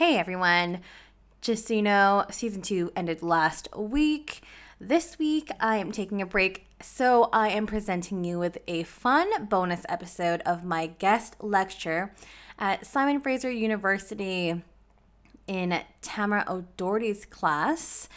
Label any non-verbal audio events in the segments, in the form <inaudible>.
Hey everyone. Just so you know, season two ended last week. This week, I am taking a break, so I am presenting you with a fun bonus episode of my guest lecture at Simon Fraser University in Tamara O'Doherty's class.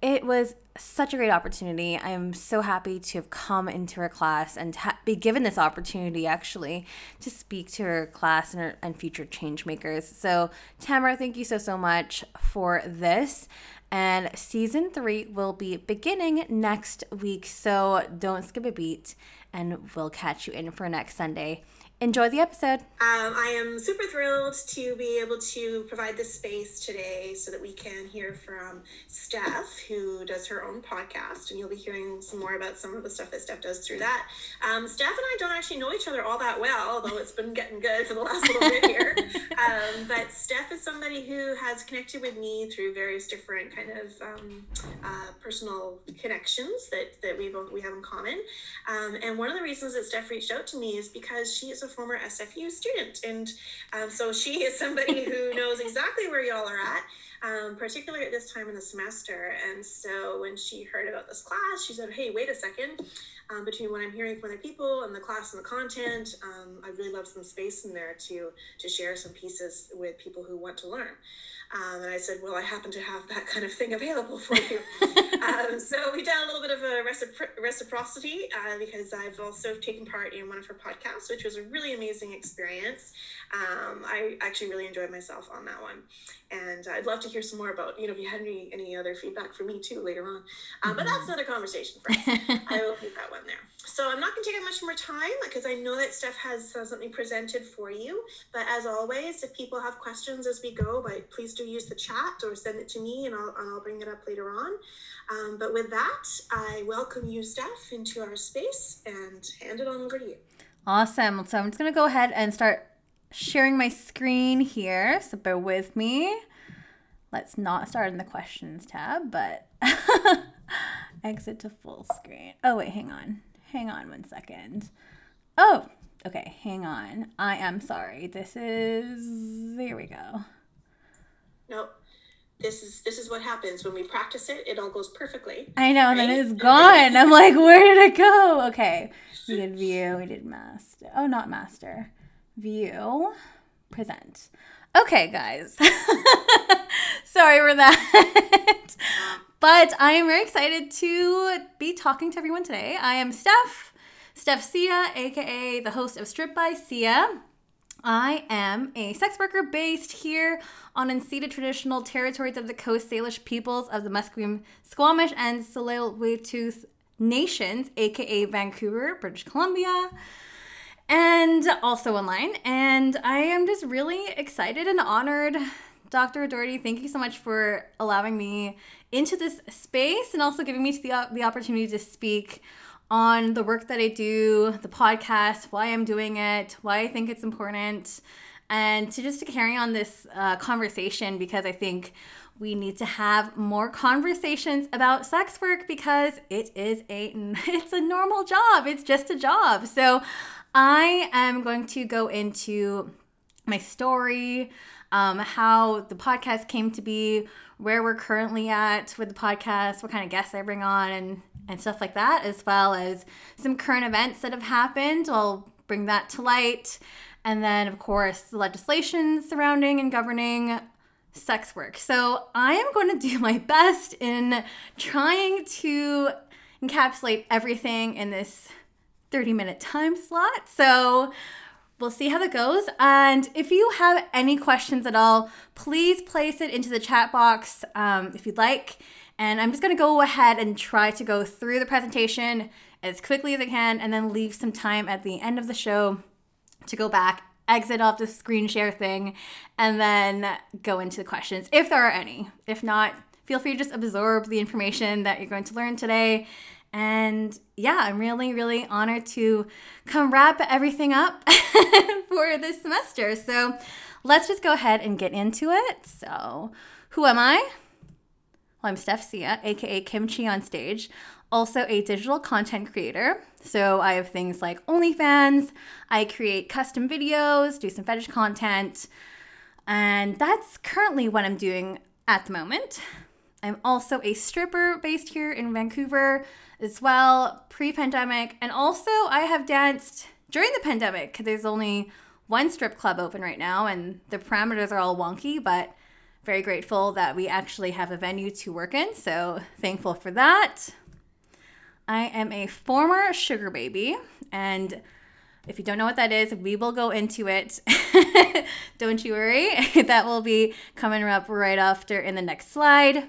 It was such a great opportunity. I am so happy to have come into her class and ha- be given this opportunity actually to speak to her class and, her, and future change makers. So, Tamara, thank you so, so much for this. And season three will be beginning next week. So, don't skip a beat, and we'll catch you in for next Sunday. Enjoy the episode. Um, I am super thrilled to be able to provide this space today so that we can hear from Steph, who does her own podcast, and you'll be hearing some more about some of the stuff that Steph does through that. Um, Steph and I don't actually know each other all that well, although it's been getting good for the last little bit here. <laughs> Um, but Steph is somebody who has connected with me through various different kind of um, uh, personal connections that, that we both we have in common. Um, and one of the reasons that Steph reached out to me is because she is a former SFU student. And um, so she is somebody who <laughs> knows exactly where y'all are at, um, particularly at this time in the semester. And so when she heard about this class, she said, hey, wait a second. Um, between what I'm hearing from other people and the class and the content, um, I really love some space in there to to share some pieces with people who want to learn. Um, and I said, well, I happen to have that kind of thing available for you. <laughs> um, so we did a little bit of a recipro- reciprocity uh, because I've also taken part in one of her podcasts, which was a really amazing experience. Um, I actually really enjoyed myself on that one. And I'd love to hear some more about, you know, if you had any, any other feedback for me too later on. Uh, but that's another conversation for us. <laughs> I will keep that one there. So I'm not going to take up much more time because I know that Steph has uh, something presented for you. But as always, if people have questions as we go, by, please do use the chat or send it to me and I'll, I'll bring it up later on. Um, but with that, I welcome you, Steph, into our space and hand it on over to you. Awesome. So I'm just going to go ahead and start sharing my screen here. So bear with me. Let's not start in the questions tab, but <laughs> exit to full screen. Oh, wait, hang on. Hang on one second. Oh, okay, hang on. I am sorry. This is, there we go. Nope. This is this is what happens when we practice it. It all goes perfectly. I know, and then it's gone. I'm like, <laughs> where did it go? Okay, we did view, we did master. Oh, not master. View, present. Okay, guys. <laughs> Sorry for that. <laughs> but I am very excited to be talking to everyone today. I am Steph, Steph Sia, aka the host of Strip by Sia. I am a sex worker based here on unceded traditional territories of the Coast Salish peoples of the Musqueam, Squamish, and Tsleil-Waututh nations, aka Vancouver, British Columbia and also online. And I am just really excited and honored. Dr. O'Doherty, thank you so much for allowing me into this space and also giving me the, the opportunity to speak on the work that I do, the podcast, why I'm doing it, why I think it's important, and to just to carry on this uh, conversation because I think we need to have more conversations about sex work because it is a <laughs> it's a normal job. It's just a job. So I am going to go into my story, um, how the podcast came to be, where we're currently at with the podcast, what kind of guests I bring on, and and stuff like that, as well as some current events that have happened. I'll bring that to light. And then, of course, the legislation surrounding and governing sex work. So, I am going to do my best in trying to encapsulate everything in this 30 minute time slot. So, we'll see how that goes. And if you have any questions at all, please place it into the chat box um, if you'd like. And I'm just going to go ahead and try to go through the presentation as quickly as I can and then leave some time at the end of the show to go back, exit off the screen share thing, and then go into the questions if there are any. If not, feel free to just absorb the information that you're going to learn today. And yeah, I'm really, really honored to come wrap everything up <laughs> for this semester. So let's just go ahead and get into it. So, who am I? Well, I'm Steph Sia, aka Kimchi on stage, also a digital content creator. So I have things like OnlyFans, I create custom videos, do some fetish content. And that's currently what I'm doing at the moment. I'm also a stripper based here in Vancouver as well, pre pandemic. And also, I have danced during the pandemic. There's only one strip club open right now, and the parameters are all wonky, but very grateful that we actually have a venue to work in. So, thankful for that. I am a former sugar baby, and if you don't know what that is, we will go into it. <laughs> don't you worry. <laughs> that will be coming up right after in the next slide.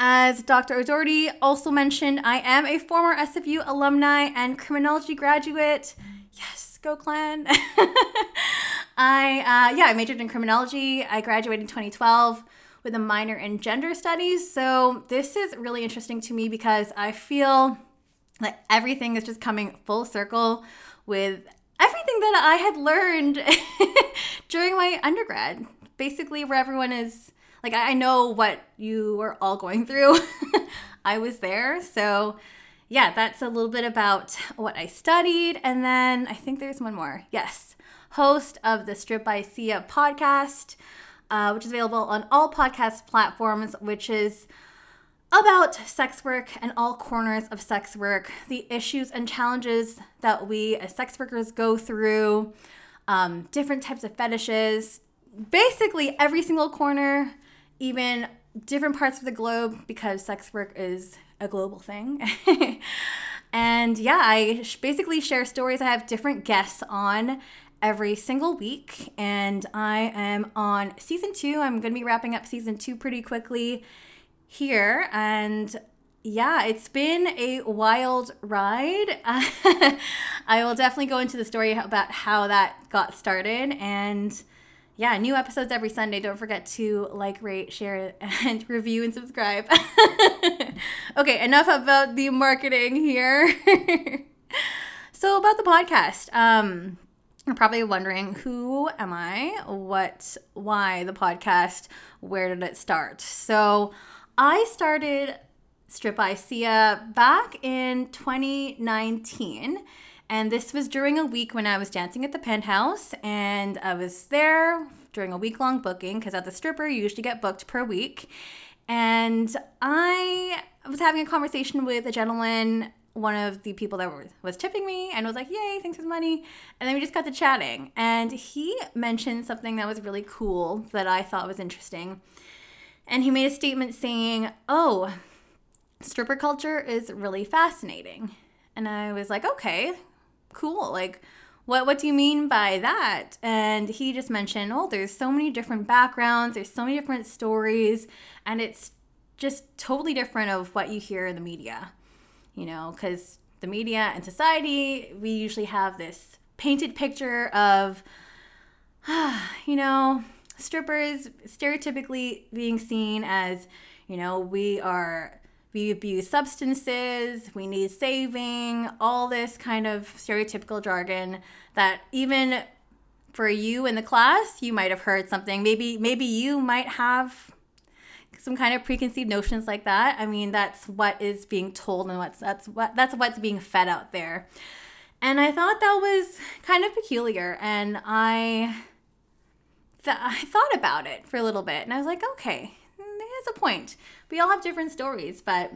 As Dr. O'Doherty also mentioned, I am a former SFU alumni and criminology graduate. Yes, go clan. <laughs> I uh, yeah, I majored in criminology. I graduated in 2012 with a minor in gender studies. So this is really interesting to me because I feel like everything is just coming full circle with everything that I had learned <laughs> during my undergrad. Basically, where everyone is like I know what you are all going through. <laughs> I was there. So, yeah, that's a little bit about what I studied. And then I think there's one more. Yes, host of the Strip by Sia podcast, uh, which is available on all podcast platforms, which is about sex work and all corners of sex work, the issues and challenges that we as sex workers go through, um, different types of fetishes, basically every single corner even different parts of the globe because sex work is a global thing. <laughs> and yeah, I basically share stories. I have different guests on every single week, and I am on season two. I'm going to be wrapping up season two pretty quickly here. And yeah, it's been a wild ride. <laughs> I will definitely go into the story about how that got started and yeah, new episodes every Sunday. Don't forget to like, rate, share, and <laughs> review and subscribe. <laughs> okay, enough about the marketing here. <laughs> so about the podcast. Um, you're probably wondering who am I? What why the podcast? Where did it start? So I started Strip Sia back in 2019 and this was during a week when I was dancing at the penthouse, and I was there during a week long booking because at the stripper, you usually get booked per week. And I was having a conversation with a gentleman, one of the people that was tipping me, and was like, Yay, thanks for the money. And then we just got to chatting. And he mentioned something that was really cool that I thought was interesting. And he made a statement saying, Oh, stripper culture is really fascinating. And I was like, okay, cool. Like, what what do you mean by that? And he just mentioned, oh, there's so many different backgrounds, there's so many different stories, and it's just totally different of what you hear in the media. You know, because the media and society, we usually have this painted picture of, <sighs> you know, strippers stereotypically being seen as, you know, we are we abuse substances, we need saving, all this kind of stereotypical jargon that even for you in the class, you might have heard something. Maybe maybe you might have some kind of preconceived notions like that. I mean, that's what is being told and what's that's what that's what's being fed out there. And I thought that was kind of peculiar and I th- I thought about it for a little bit and I was like, okay, there's a point. We all have different stories, but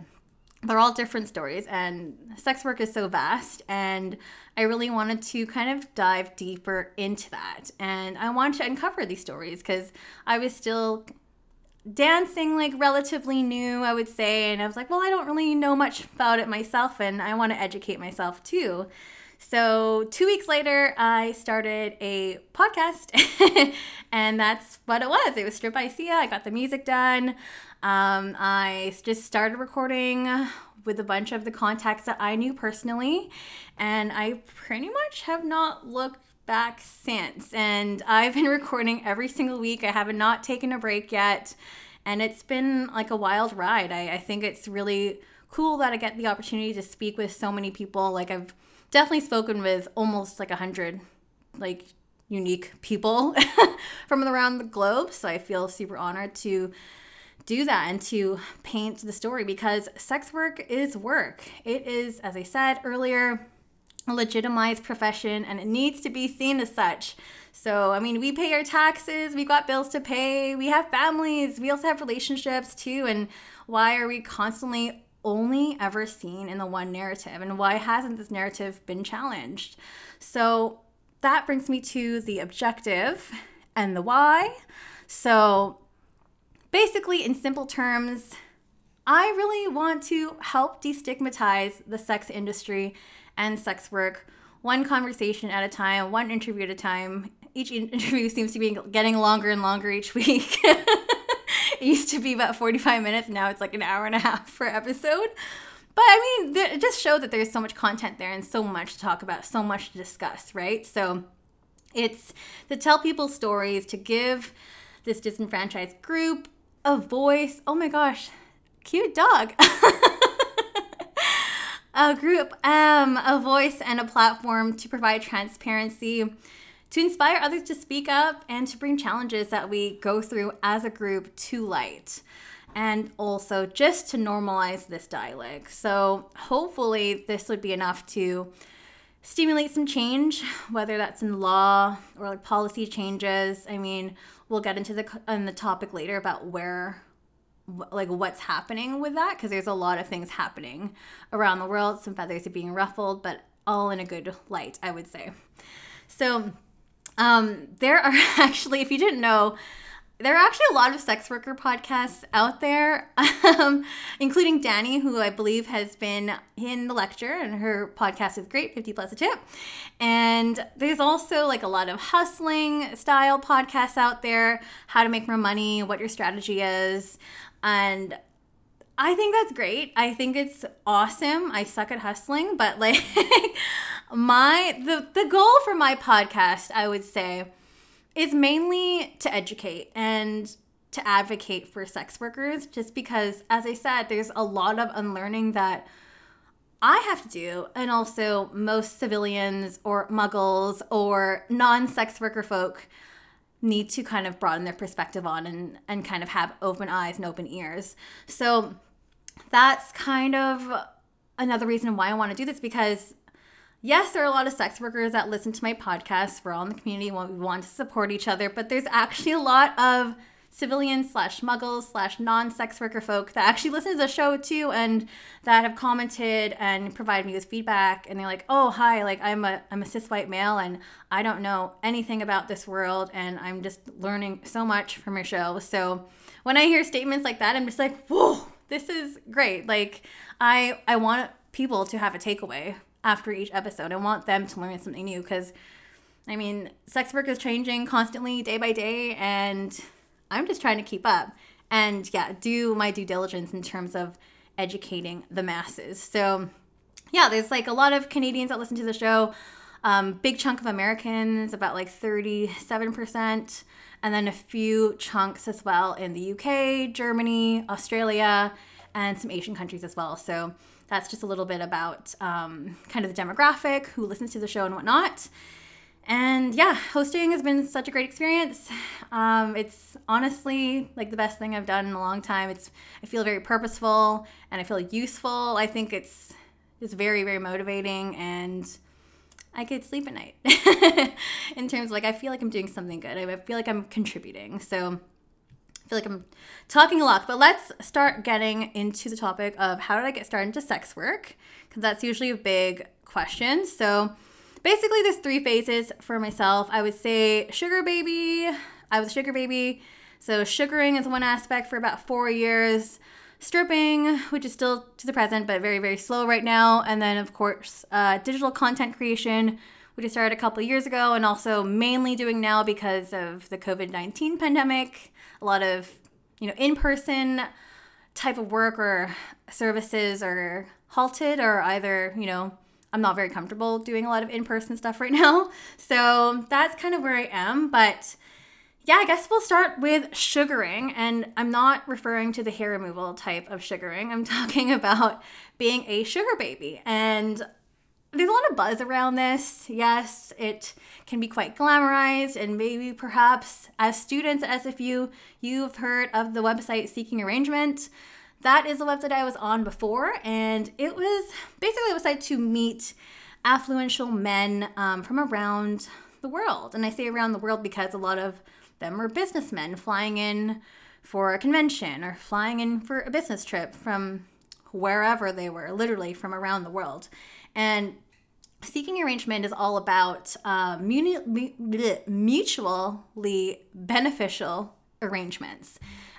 they're all different stories and sex work is so vast and i really wanted to kind of dive deeper into that and i wanted to uncover these stories because i was still dancing like relatively new i would say and i was like well i don't really know much about it myself and i want to educate myself too so, two weeks later, I started a podcast, <laughs> and that's what it was. It was Strip Sia. I got the music done. Um, I just started recording with a bunch of the contacts that I knew personally, and I pretty much have not looked back since. And I've been <laughs> recording every single week. I have not taken a break yet, and it's been like a wild ride. I, I think it's really cool that I get the opportunity to speak with so many people. Like I've definitely spoken with almost like a hundred like unique people <laughs> from around the globe. So I feel super honored to do that and to paint the story because sex work is work. It is, as I said earlier, a legitimized profession and it needs to be seen as such. So, I mean, we pay our taxes, we've got bills to pay, we have families, we also have relationships too. And why are we constantly only ever seen in the one narrative? And why hasn't this narrative been challenged? So, that brings me to the objective and the why. So, basically, in simple terms, I really want to help destigmatize the sex industry and sex work one conversation at a time, one interview at a time. Each <laughs> interview seems to be getting longer and longer each week. <laughs> <laughs> used to be about 45 minutes, now it's like an hour and a half per episode. But I mean, it just showed that there's so much content there and so much to talk about, so much to discuss, right? So it's to tell people stories, to give this disenfranchised group a voice. Oh my gosh, cute dog. <laughs> a group, um, a voice, and a platform to provide transparency, to inspire others to speak up, and to bring challenges that we go through as a group to light. And also just to normalize this dialogue. So, hopefully, this would be enough to stimulate some change, whether that's in law or like policy changes. I mean, we'll get into the on the topic later about where like what's happening with that because there's a lot of things happening around the world. Some feathers are being ruffled, but all in a good light, I would say. So, um, there are <laughs> actually, if you didn't know, there are actually a lot of sex worker podcasts out there, <laughs> um, including Danny, who I believe has been in the lecture, and her podcast is great 50 plus a tip. And there's also like a lot of hustling style podcasts out there how to make more money, what your strategy is. And I think that's great. I think it's awesome. I suck at hustling, but like <laughs> my the the goal for my podcast, I would say, is mainly to educate and to advocate for sex workers just because as I said, there's a lot of unlearning that I have to do, and also most civilians or muggles or non sex worker folk need to kind of broaden their perspective on and, and kind of have open eyes and open ears. So that's kind of another reason why I want to do this because yes, there are a lot of sex workers that listen to my podcast. We're all in the community, we want to support each other, but there's actually a lot of civilians slash muggles slash non-sex worker folk that actually listen to the show too and that have commented and provided me with feedback and they're like oh hi like i'm a i'm a cis white male and i don't know anything about this world and i'm just learning so much from your show so when i hear statements like that i'm just like whoa this is great like i i want people to have a takeaway after each episode i want them to learn something new because i mean sex work is changing constantly day by day and I'm just trying to keep up and yeah, do my due diligence in terms of educating the masses. So yeah, there's like a lot of Canadians that listen to the show. Um, big chunk of Americans, about like 37%, and then a few chunks as well in the UK, Germany, Australia, and some Asian countries as well. So that's just a little bit about um, kind of the demographic, who listens to the show and whatnot. And yeah, hosting has been such a great experience. Um, it's honestly like the best thing I've done in a long time. It's I feel very purposeful and I feel useful. I think it's it's very very motivating and I could sleep at night. <laughs> in terms of like I feel like I'm doing something good. I feel like I'm contributing. So I feel like I'm talking a lot, but let's start getting into the topic of how did I get started into sex work? Because that's usually a big question. So basically there's three phases for myself. I would say sugar baby. I was a sugar baby. So sugaring is one aspect for about four years. Stripping, which is still to the present, but very, very slow right now. And then, of course, uh, digital content creation, which I started a couple years ago and also mainly doing now because of the COVID 19 pandemic. A lot of, you know, in person type of work or services are halted or either, you know, I'm not very comfortable doing a lot of in person stuff right <laughs> now. So that's kind of where I am. But yeah, I guess we'll start with sugaring. And I'm not referring to the hair removal type of sugaring, I'm <laughs> talking about being a sugar baby. And there's a lot of buzz around this. Yes, it can be quite glamorized, and maybe perhaps as students as at SFU, you've heard of the website Seeking Arrangement. That is the website I was on before, and it was basically a website to meet affluential men um, from around the world. And I say around the world because a lot of them were businessmen flying in for a convention or flying in for a business trip from wherever they were, literally from around the world. And seeking arrangement is all about uh, mutually beneficial arrangements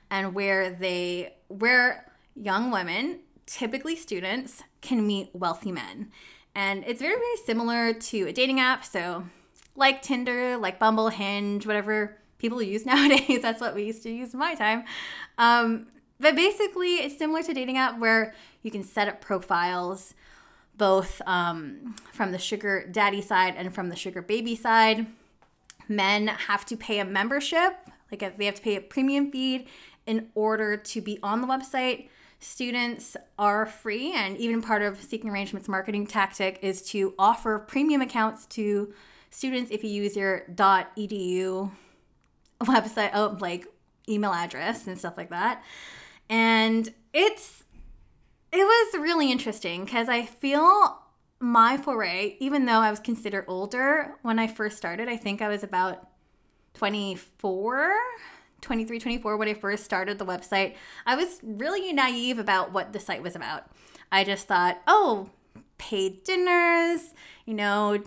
and where they where young women typically students can meet wealthy men and it's very very similar to a dating app so like tinder like bumble hinge whatever people use <laughs> nowadays that's what we used to use in my time um, but basically it's similar to dating app where you can set up profiles both um, from the sugar daddy side and from the sugar baby side. Men have to pay a membership, like they have to pay a premium fee in order to be on the website. Students are free, and even part of Seeking Arrangements marketing tactic is to offer premium accounts to students if you use your .edu <laughs> website, oh, like email address and stuff like that. And it's it was really interesting because I feel my foray, even though I was considered older when I first started, I think I was about 24, 23, 24 when I first started the website. I was really naive about what the site was about. I just thought, oh, paid dinners, you know,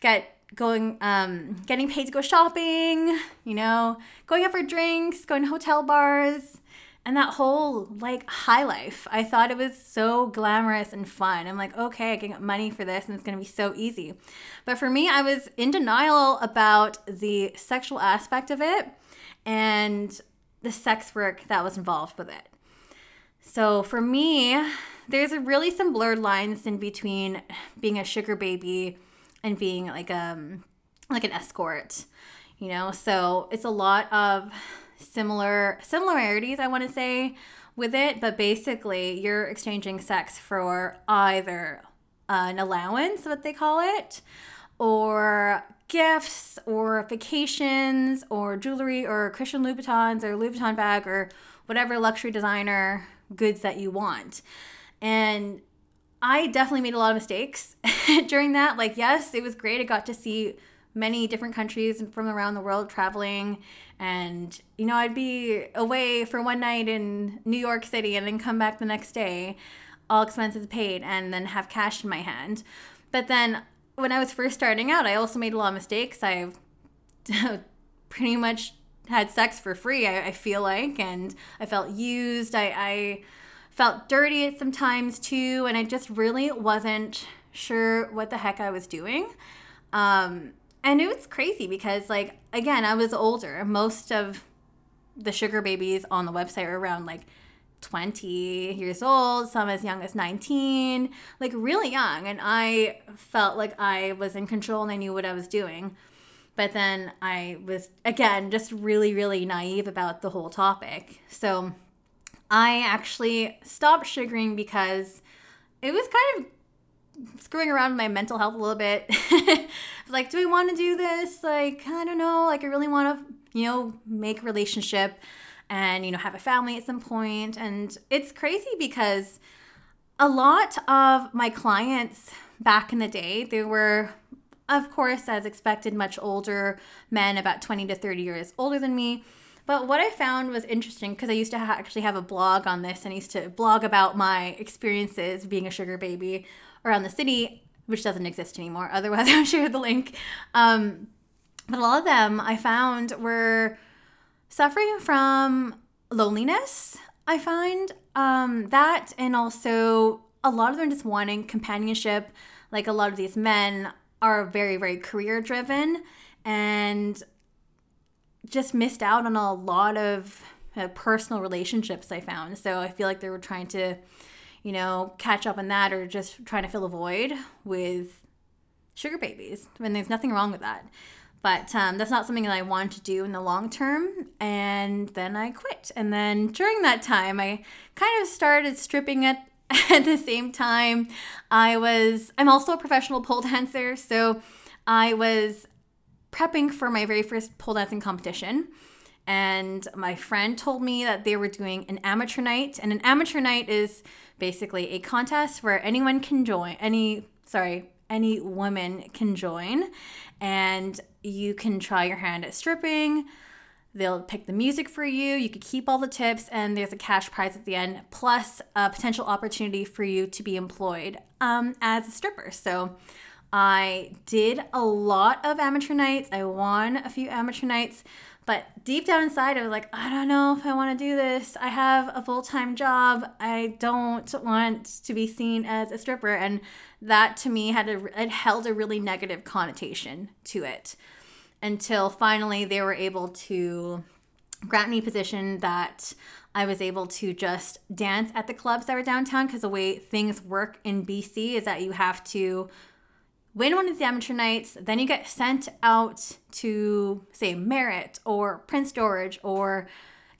get going um getting paid to go shopping, you know, going out for drinks, going to hotel bars, and that whole like high life. I thought it was so glamorous and fun. I'm like okay i can get money for this and it's going to be so easy. But for me i was in denial about the sexual aspect of it and the sex work that was involved with it. So for me there's really some blurred lines in between being a sugar baby and being like um like an escort you know so it's a lot of similar similarities, I want to say, with it, but basically you're exchanging sex for either an allowance, what they call it, or gifts or vacations or jewelry or Christian Louboutins or Louis Vuitton bag or whatever luxury designer goods that you want. And I definitely made a lot of mistakes <laughs> during that. Like, yes, it was great. I got to see many different countries from around the world traveling and you know i'd be away for one night in new york city and then come back the next day all expenses paid and then have cash in my hand but then when i was first starting out i also made a lot of mistakes I've <laughs> pretty much had sex for free I, I, feel like and i felt used I, I felt dirty sometimes too and i just really wasn't sure what the heck i was doing. Um, and it was crazy because like again i was older. Most of the sugar babies on the website were around like 20 years old some as young as 19 like really young. And i felt like i was in control and i knew what i was doing. But then i was again just really really naive about the whole topic. So i actually stopped sugaring because it was kind of screwing around my mental health a little bit. <laughs> like, do I want to do this? Like, I don't know. Like, I really want to, you know, make a relationship and, you know, have a family at some point. And it's crazy because a lot of my clients back in the day, they were, of course, as expected, much older men, about 20 to 30 years older than me. But what I found was interesting because I used to ha- actually have a blog on this and I used to blog about my experiences being a sugar baby around the city, which doesn't exist anymore. <laughs> Otherwise, I would share the link. Um, but a lot of them I found were suffering from loneliness. I find um, that, and also a lot of them just wanting companionship. Like a lot of these men are very, very career driven and just missed out on a lot of uh, personal relationships I found. So I feel like they were trying to you know, catch up on that or just trying to fill a void with sugar babies. I mean, there's nothing wrong with that. But um, that's not something that I wanted to do in the long term. And then I quit. And then during that time, I kind of started stripping it <laughs> at the same time. I was, I'm also a professional pole dancer. So I was prepping for my very first pole dancing competition and my friend told me that they were doing an amateur night and an amateur night is basically a contest where anyone can join any sorry any woman can join and you can try your hand at stripping. They'll pick the music for you. You could keep all the tips, and there's a cash prize at the end, plus a potential opportunity for you to be employed um, as a stripper. So, I did a lot of amateur nights. I won a few amateur nights, but deep down inside, I was like, I don't know if I want to do this. I have a full time job. I don't want to be seen as a stripper. And that to me had a, it held a really negative connotation to it until finally they were able to grant me a position that I was able to just dance at the clubs that were downtown because the way things work in BC is that you have to win one of the amateur nights, then you get sent out to say Merritt or Prince George or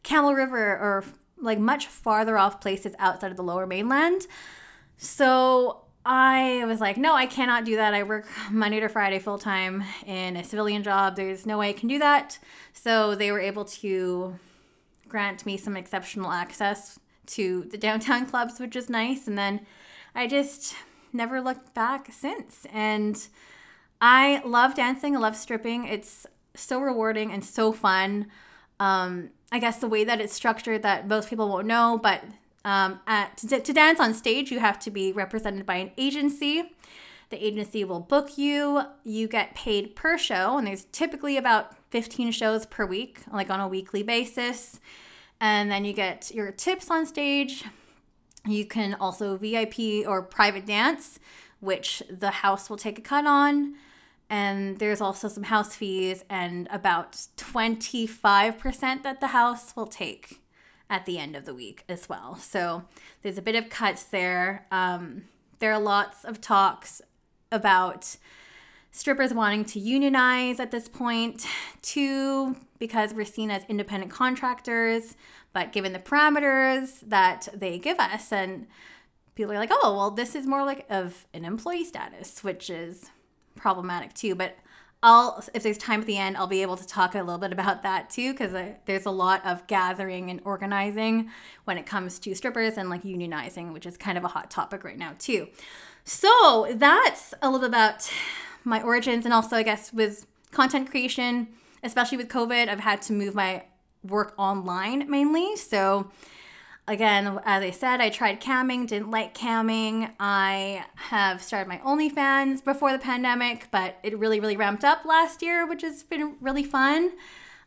Campbell River or like much farther off places outside of the lower mainland. So I was like, no, I cannot do that. I work Monday to Friday full time in a civilian job. There's no way I can do that. So they were able to grant me some exceptional access to the downtown <laughs> clubs, which is nice. And then I just never looked back since. And I love dancing, I love stripping. It's so rewarding and so fun. Um, I guess the way that it's structured that most people won't know, but um, at, to, to dance on stage, you have to be represented by an agency. The agency will book you. You get paid per show, and there's typically about 15 shows per week, like on a weekly basis. And then you get your tips on stage. You can also VIP or private dance, which the house will take a cut on. And there's also some house fees and about 25% that the house will take at the end of the week as well. So there's a bit of cuts there. Um, there are lots of talks about strippers wanting to unionize at this point, too, because we're seen as independent contractors. But given the parameters that they give us, and people are like, oh, well, this is more like of an employee status, which is problematic too. But I'll, if there's time at the end, I'll be able to talk a little bit about that too, because there's a lot of gathering and organizing when it comes to strippers and like unionizing, which is kind of a hot topic right now too. So that's a little about my origins, and also I guess with content creation, especially with COVID, I've had to move my work online mainly. So, again, as I said, I tried camming, didn't like camming. I have started my OnlyFans before the pandemic, but it really, really ramped up last year, which has been really fun.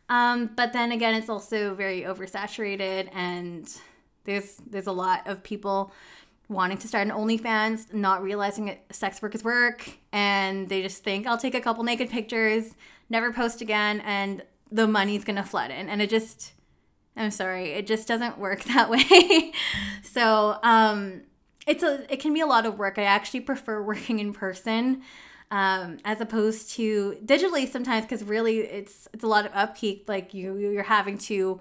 Um, but then again, it's also very oversaturated, and there's there's a lot of people wanting to start an OnlyFans, not realizing it, sex work is work, and they just think I'll take a couple naked pictures, never post again, and the money's gonna flood in. And it just i'm sorry it just doesn't work <laughs> that way. So um it's a it can be a lot of work. I actually prefer <laughs> working in person um, as opposed to digitally sometimes because really it's it's a lot of upkeep. Like you you're having to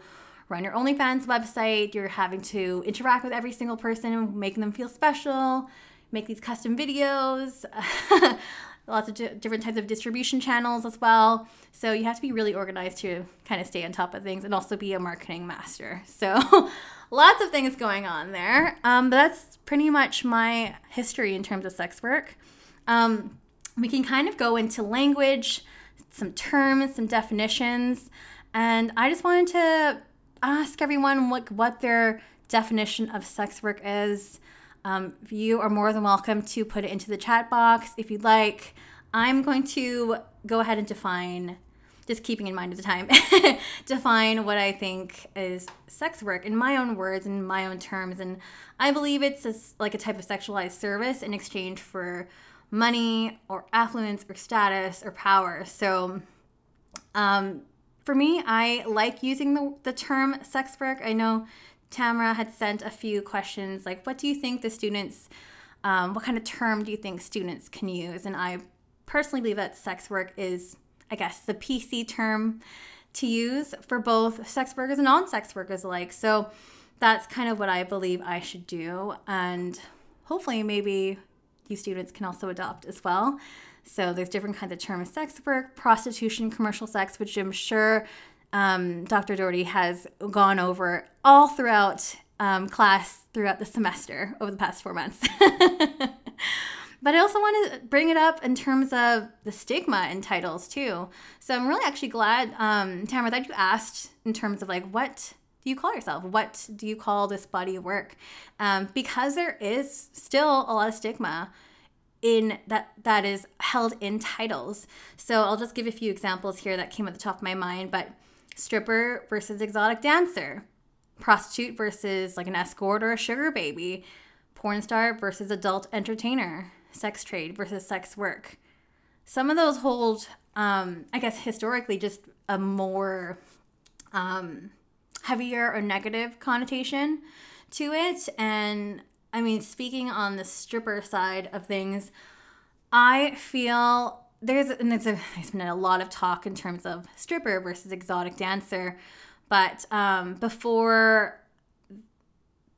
run your OnlyFans website you're having to interact with every single person making them feel special make these custom videos <laughs> lots of di- different types of distribution channels as well. So you have to be really organized to kind of stay on top of things and also be a marketing master. <laughs> So lots of things going on there. Um, but that's pretty much my history in terms of sex work. Um, we can kind of go into language, some terms, some definitions, and I just wanted to ask everyone what what their definition of sex work is. Um, you are more than welcome to put it into the chat box if you'd like. I'm going to go ahead and define, just keeping in mind at the time, <laughs> define what I think is sex work in my own words in my own terms. And I believe it's a, like a type of sexualized service in exchange for money or affluence or status or power. So, um, for me, I like using the, the term sex work. I know Tamara had sent a few questions like, what do you think the students, um, what kind of term do you think students can use? And I personally believe that sex work is, I guess, the PC term to use for both sex workers and non sex workers alike. So that's kind of what I believe I should do. And hopefully, maybe you students can also adopt as well. So there's different kinds of terms sex work, prostitution, commercial sex, which I'm sure um, Dr. Doherty has gone over all throughout um, class throughout the semester over the past four months. <laughs> But I also want to bring it up in terms of the stigma in titles too. So I'm really actually glad, um, Tamara, that you asked in terms of like what do you call yourself? What do you call this body of work? Um, because there is still a lot of stigma in that that is held in titles. So I'll just give a few examples here that came at the top of my mind. But stripper versus exotic dancer, prostitute versus like an escort or a sugar baby, porn star versus adult entertainer, sex trade versus sex work. Some of those hold, um, I guess, historically just a more um, heavier or negative connotation to it. And I mean, speaking on the stripper side of things, I feel there's and there's, a, there's been a lot of talk in terms of stripper versus exotic dancer, but um, before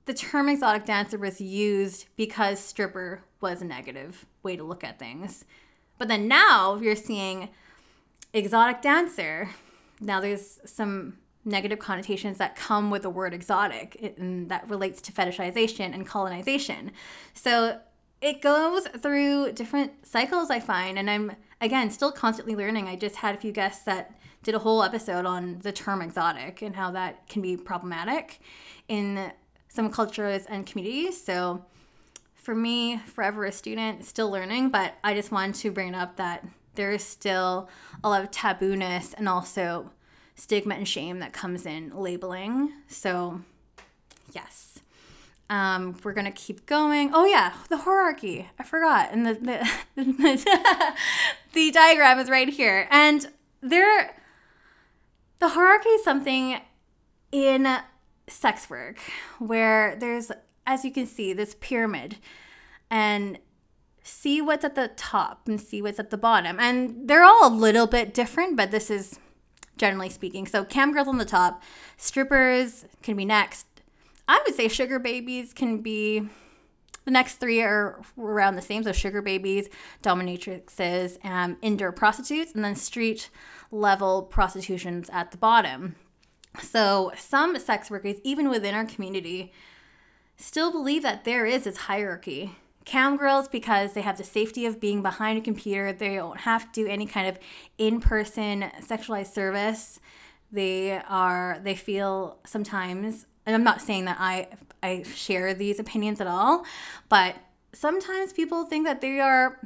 the term exotic dancer was used because stripper was a negative way to look at things. But then now you're seeing exotic dancer. Now there's some negative connotations that come with the word exotic and that relates to fetishization and colonization. So it goes through different cycles I find and I'm again still constantly learning. I just had a few guests that did a whole episode on the term exotic and how that can be problematic in some cultures and communities. So for me, forever a student, still learning, but I just wanted to bring up that there is still a lot of tabooness and also stigma and shame that comes in labeling. So, yes. Um, we're gonna keep going. Oh yeah, the hierarchy. I forgot, and the the, the, <laughs> the diagram is right here. And there, the hierarchy is something in sex work where there's, as you can see, this pyramid and see what's at the top and see what's at the bottom. And they're all a little bit different, but this is generally speaking. So, cam girls on the top, strippers can be next. I would say sugar babies can be the next three are around the same. So, sugar babies, dominatrixes, and indoor prostitutes, and then street level prostitutions at the bottom. So, some sex workers, even within our community, still believe that there is this hierarchy. Cam girls, because they have the safety of being behind a computer, they don't have to do any kind of in person sexualized service. They are, they feel sometimes, and I'm not saying that I, I share these opinions at all, but sometimes people think that they are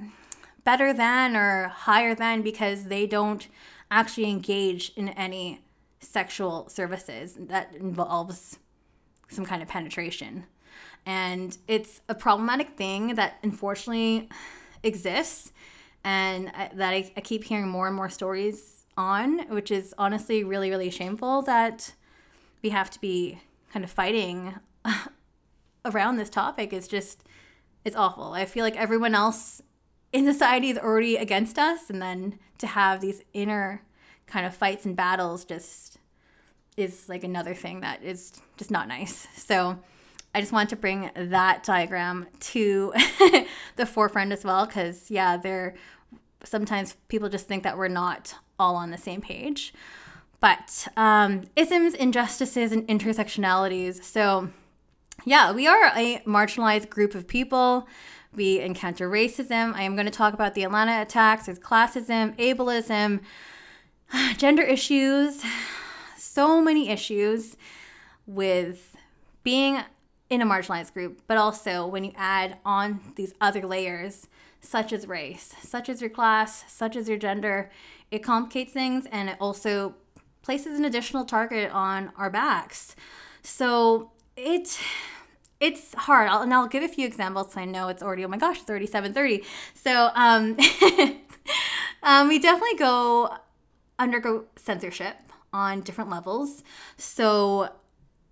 better than or higher than because they don't actually engage in any sexual services that involves some kind of penetration. And it's a problematic thing that unfortunately exists and that I, I keep hearing more and more stories on, which is honestly really, really shameful that we have to be kind of fighting <laughs> around this topic. is just, it's awful. I feel like everyone else in society is already against us, and then to have these inner kind of fights and battles just is like another thing that is just not nice. So I just wanted to bring that diagram to <laughs> the forefront as well because yeah, there sometimes people just think that we're not all on the same page. But um, isms, injustices, and intersectionalities. So yeah, we are a marginalized group of people. We encounter racism. I am going to talk about the Atlanta attacks. There's classism, ableism, <sighs> gender issues, <sighs> so many issues with being in a marginalized group, but also when you add on these other layers, such as race, such as your class, such as your gender, it complicates things and it also places an additional target on our backs. So it it's hard. I'll, and I'll give a few examples. I know it's already oh my gosh, already seven thirty. So um, <laughs> um, we definitely go undergo censorship on different levels. So,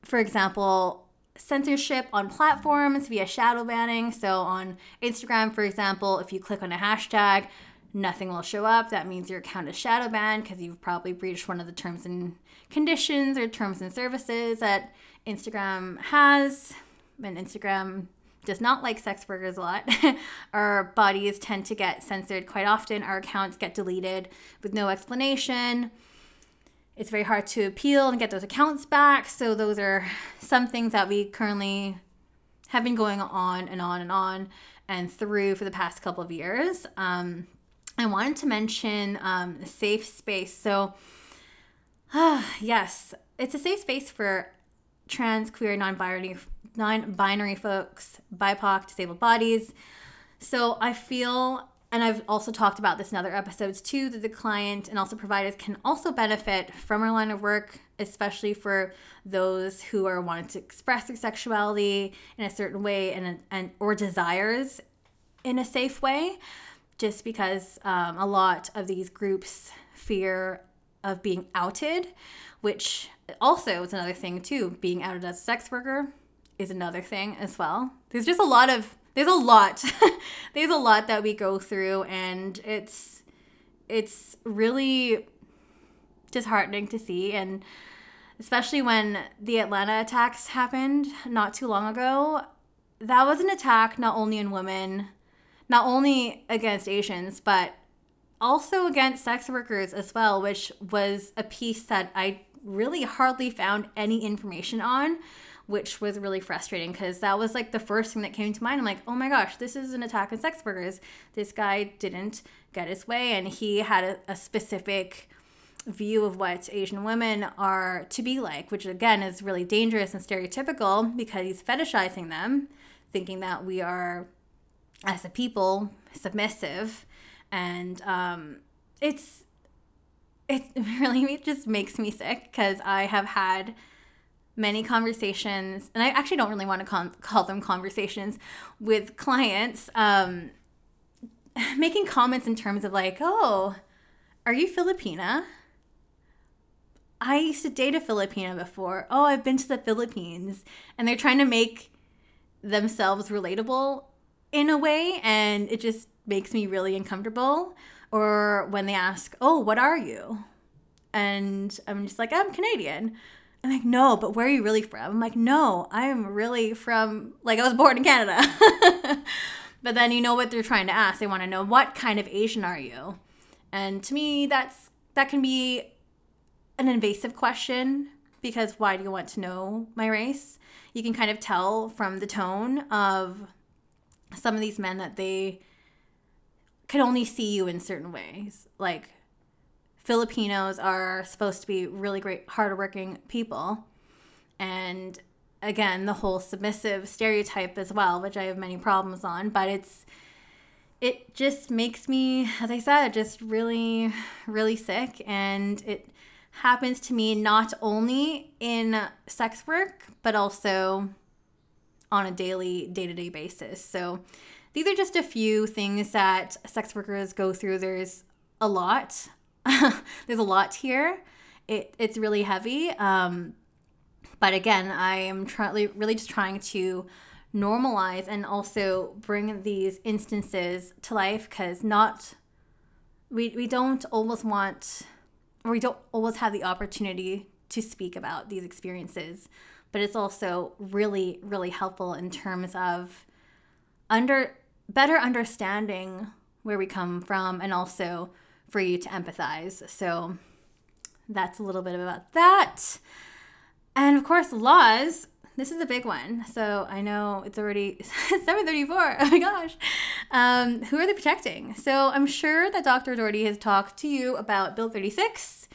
for example, censorship on platforms via shadow banning. So, on Instagram, for example, if you click on a hashtag, nothing will show up. That means your account is shadow banned because you've probably breached one of the terms and conditions or terms and services that Instagram has. And Instagram does not like sex workers a lot. <laughs> our bodies tend to get censored quite often. Our accounts get deleted with no explanation it's very hard to appeal and get those accounts back. So those are some things that we currently have been going on and on and on. and through for the past couple of years. Um, I wanted to mention um, safe space. So, uh, <sighs> yes, it's a safe space for trans, queer, non-binary, non-binary folks, BIPOC, disabled bodies. So I feel, and I've also talked about this in other episodes too, that the client and also providers can also benefit from our line of work, especially for those who are wanting to express their sexuality in a certain way and, and or desires in a safe way just because um, a lot of these groups fear of being outed, which also is another thing too. Being outed as a sex worker is another thing as well. There's just a lot of there's a lot <laughs> there's a lot that we go through and it's it's really disheartening to see and especially when the Atlanta attacks happened not too long ago that was an attack not only on women not only against Asians, but also against sex workers as well, which was a piece that I really hardly found any information on, which was really frustrating because that was like the first thing that came to mind. I'm like, oh my gosh, this is an attack on sex workers. This guy didn't get his way, and he had a, a specific view of what Asian women are to be like, which again is really dangerous and stereotypical because he's fetishizing them, thinking that we are as a people submissive and um, it's it <laughs> really just makes me sick because i have had many conversations and i actually don't really want to con- call them conversations with clients um, <laughs> making comments in terms of like oh are you filipina? I used to date a filipina before. Oh i've been to the philippines. And they're trying to make themselves relatable in a way and it just makes me really uncomfortable or when they ask oh what are you? And i'm just like i'm canadian. I'm like no but where are you really from? I'm like no i'm really from like i was born in canada. <laughs> But then you know what they're trying to ask. They want to know what kind of asian are you? And to me that's that can be an invasive question because why do you want to know my race? You can kind of tell from the tone of some of these men that they can only see you in certain ways. Like Filipinos are supposed to be really great, hardworking people. And again, the whole submissive stereotype as well, which I have many problems on, but it's it just makes me, as I said, just really, really sick. And it happens to me not only in sex work, but also on a daily, day to day basis. So these are just a few things that sex workers go through. There's a lot. <laughs> There's a lot here. It, it's really heavy. Um, but again, I am trying really just trying to normalize and also bring these instances to life because not we, we don't always want or we don't always have the opportunity to speak about these experiences but it's also really really helpful in terms of under better understanding where we come from and also for you to empathize. So that's a little bit about that. And of course laws this is a big one. So i know it's already <laughs> 734 oh my gosh. Um, who are they protecting? So i'm sure that dr doherty has talked to you about bill 36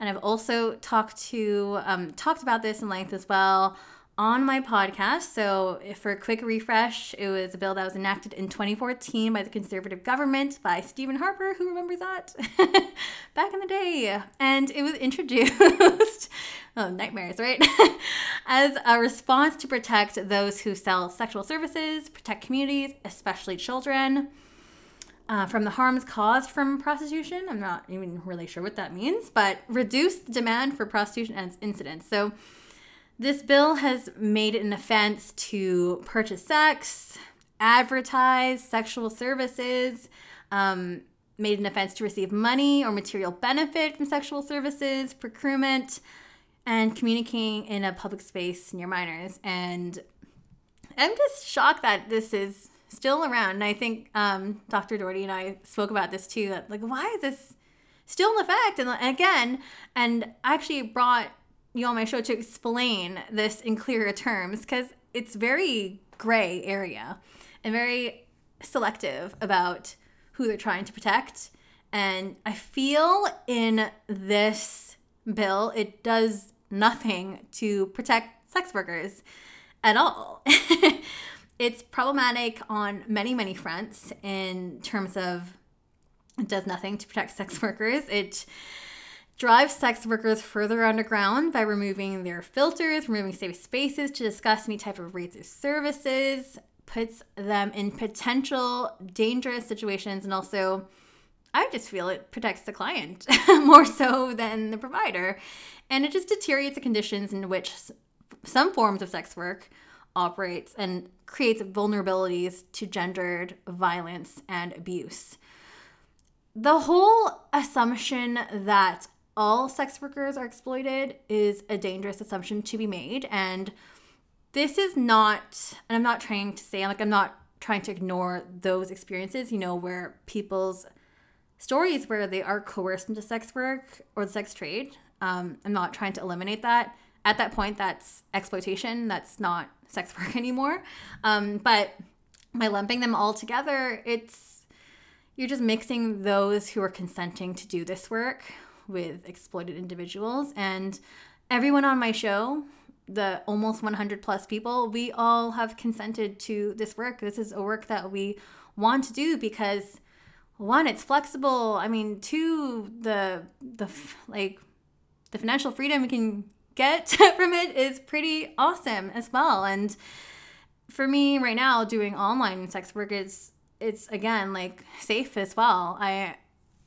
and I've also talked to um, talked about this in length as well on my podcast. So, for a quick refresh, it was a bill that was enacted in 2014 by the conservative government by Stephen Harper. Who remembers that? <laughs> Back in the day. And it was introduced, <laughs> oh, nightmares, right? <laughs> As a response to protect those who sell sexual services, protect communities, especially children uh, from the harms caused from prostitution. I'm not even really sure what that means, but reduce the demand for prostitution and its incidents. So, this bill has made it an offense to purchase sex, advertise sexual services, um, made an offense to receive money or material benefit from sexual services, procurement, and communicating in a public space near minors. And I'm just shocked that this is still around. And I think um, Dr. Doherty and I spoke about this too. That like, why is this still in effect? And, and again, and I actually brought you on my show to explain this in clearer terms because it's very gray area and very selective about who they're trying to protect. And I feel in this bill, it does nothing to protect sex workers at all. <laughs> it's problematic on many, many fronts in terms of it does nothing to protect <laughs> sex workers. It drives sex workers further underground by removing their filters, removing safe spaces to discuss any type of rates or services, puts them in potential dangerous situations, and also, I just feel it protects the client <laughs> more so than the provider. And it just deteriorates the conditions in which some forms of sex work operates and creates vulnerabilities to gendered violence and abuse. The whole assumption that all sex workers are exploited is a dangerous assumption to be made. And this is not, and I'm not trying to say, like, I'm not trying to ignore those experiences, you know, where people's stories where they are coerced into sex work or the sex trade. Um, I'm not trying to eliminate that. At that point, that's exploitation. That's not sex work <laughs> anymore. Um, but by lumping them all together, it's you're just mixing those who are consenting to do this work with exploited individuals. And everyone on my show, the almost 100 plus people, we all have consented to this work. This is a work that we want to do because one, it's flexible. I mean, two, the the like the financial freedom we can get <laughs> from it is pretty awesome as well. And for me right now, doing online sex work is it's again like safe as well. I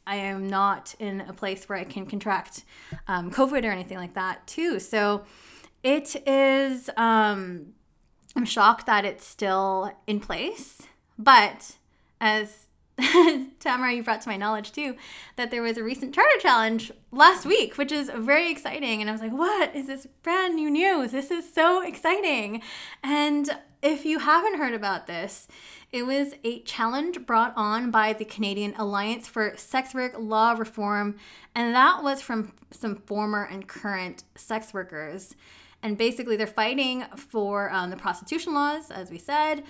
I am not in a place where I can contract um, COVID or anything like that too. So it is. Um, I'm shocked that it's still in place, but as <laughs> Tamara, you brought to my knowledge too, that there was a recent charter challenge last week, which is very exciting. And I was like, what is this brand new news? This is so exciting. And if you haven't heard about this, it was a challenge brought on by the Canadian Alliance for Sex Work Law Reform, and that was from some former and current sex workers. And basically, they're fighting for um, the prostitution laws, as we said,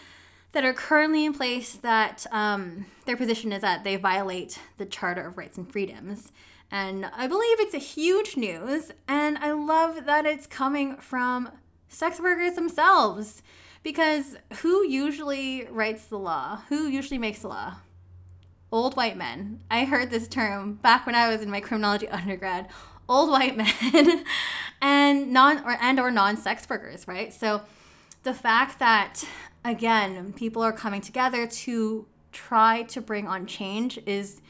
that are currently in place. That um, their position is that they violate the Charter of Rights and Freedoms. And I believe it's a huge news, and I love that it's coming from sex workers themselves. Because who usually writes the law? Who usually makes the law? Old white men. I heard this term back when I was in my criminology <laughs> undergrad. Old white men <laughs> and non or and or non-sex workers, right? So the fact that again, people are coming together to try to bring on change is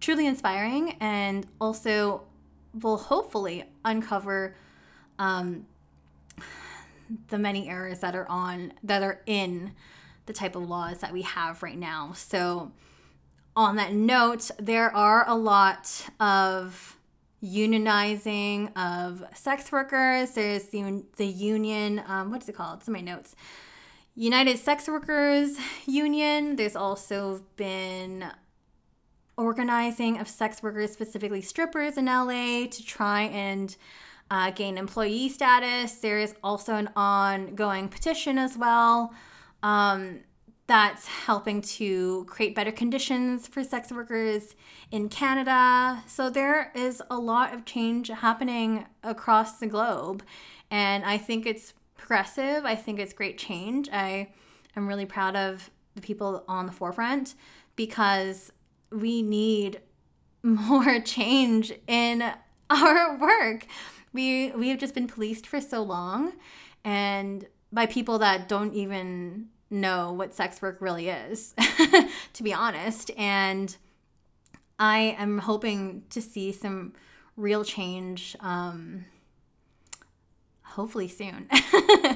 truly inspiring and also will hopefully uncover um, the many errors that are on that are in the type of laws that we have right now. So on that note, there are a lot of unionizing of sex workers. There's the, the union, um, what's it called? It's in my notes. United Sex Workers Union. There's also been organizing of sex workers, specifically strippers in LA, to try and uh, gain employee status. There is also an ongoing petition as well um, that's helping to create better conditions for sex workers in Canada. So there is a lot of change happening across the globe. And I think it's progressive. I think it's great change. I am really proud of the people on the forefront because we need <laughs> more change in our work we we have just been policed for so long and by people that don't even know what sex work really is <laughs> to be honest and i am hoping to see some real change um hopefully soon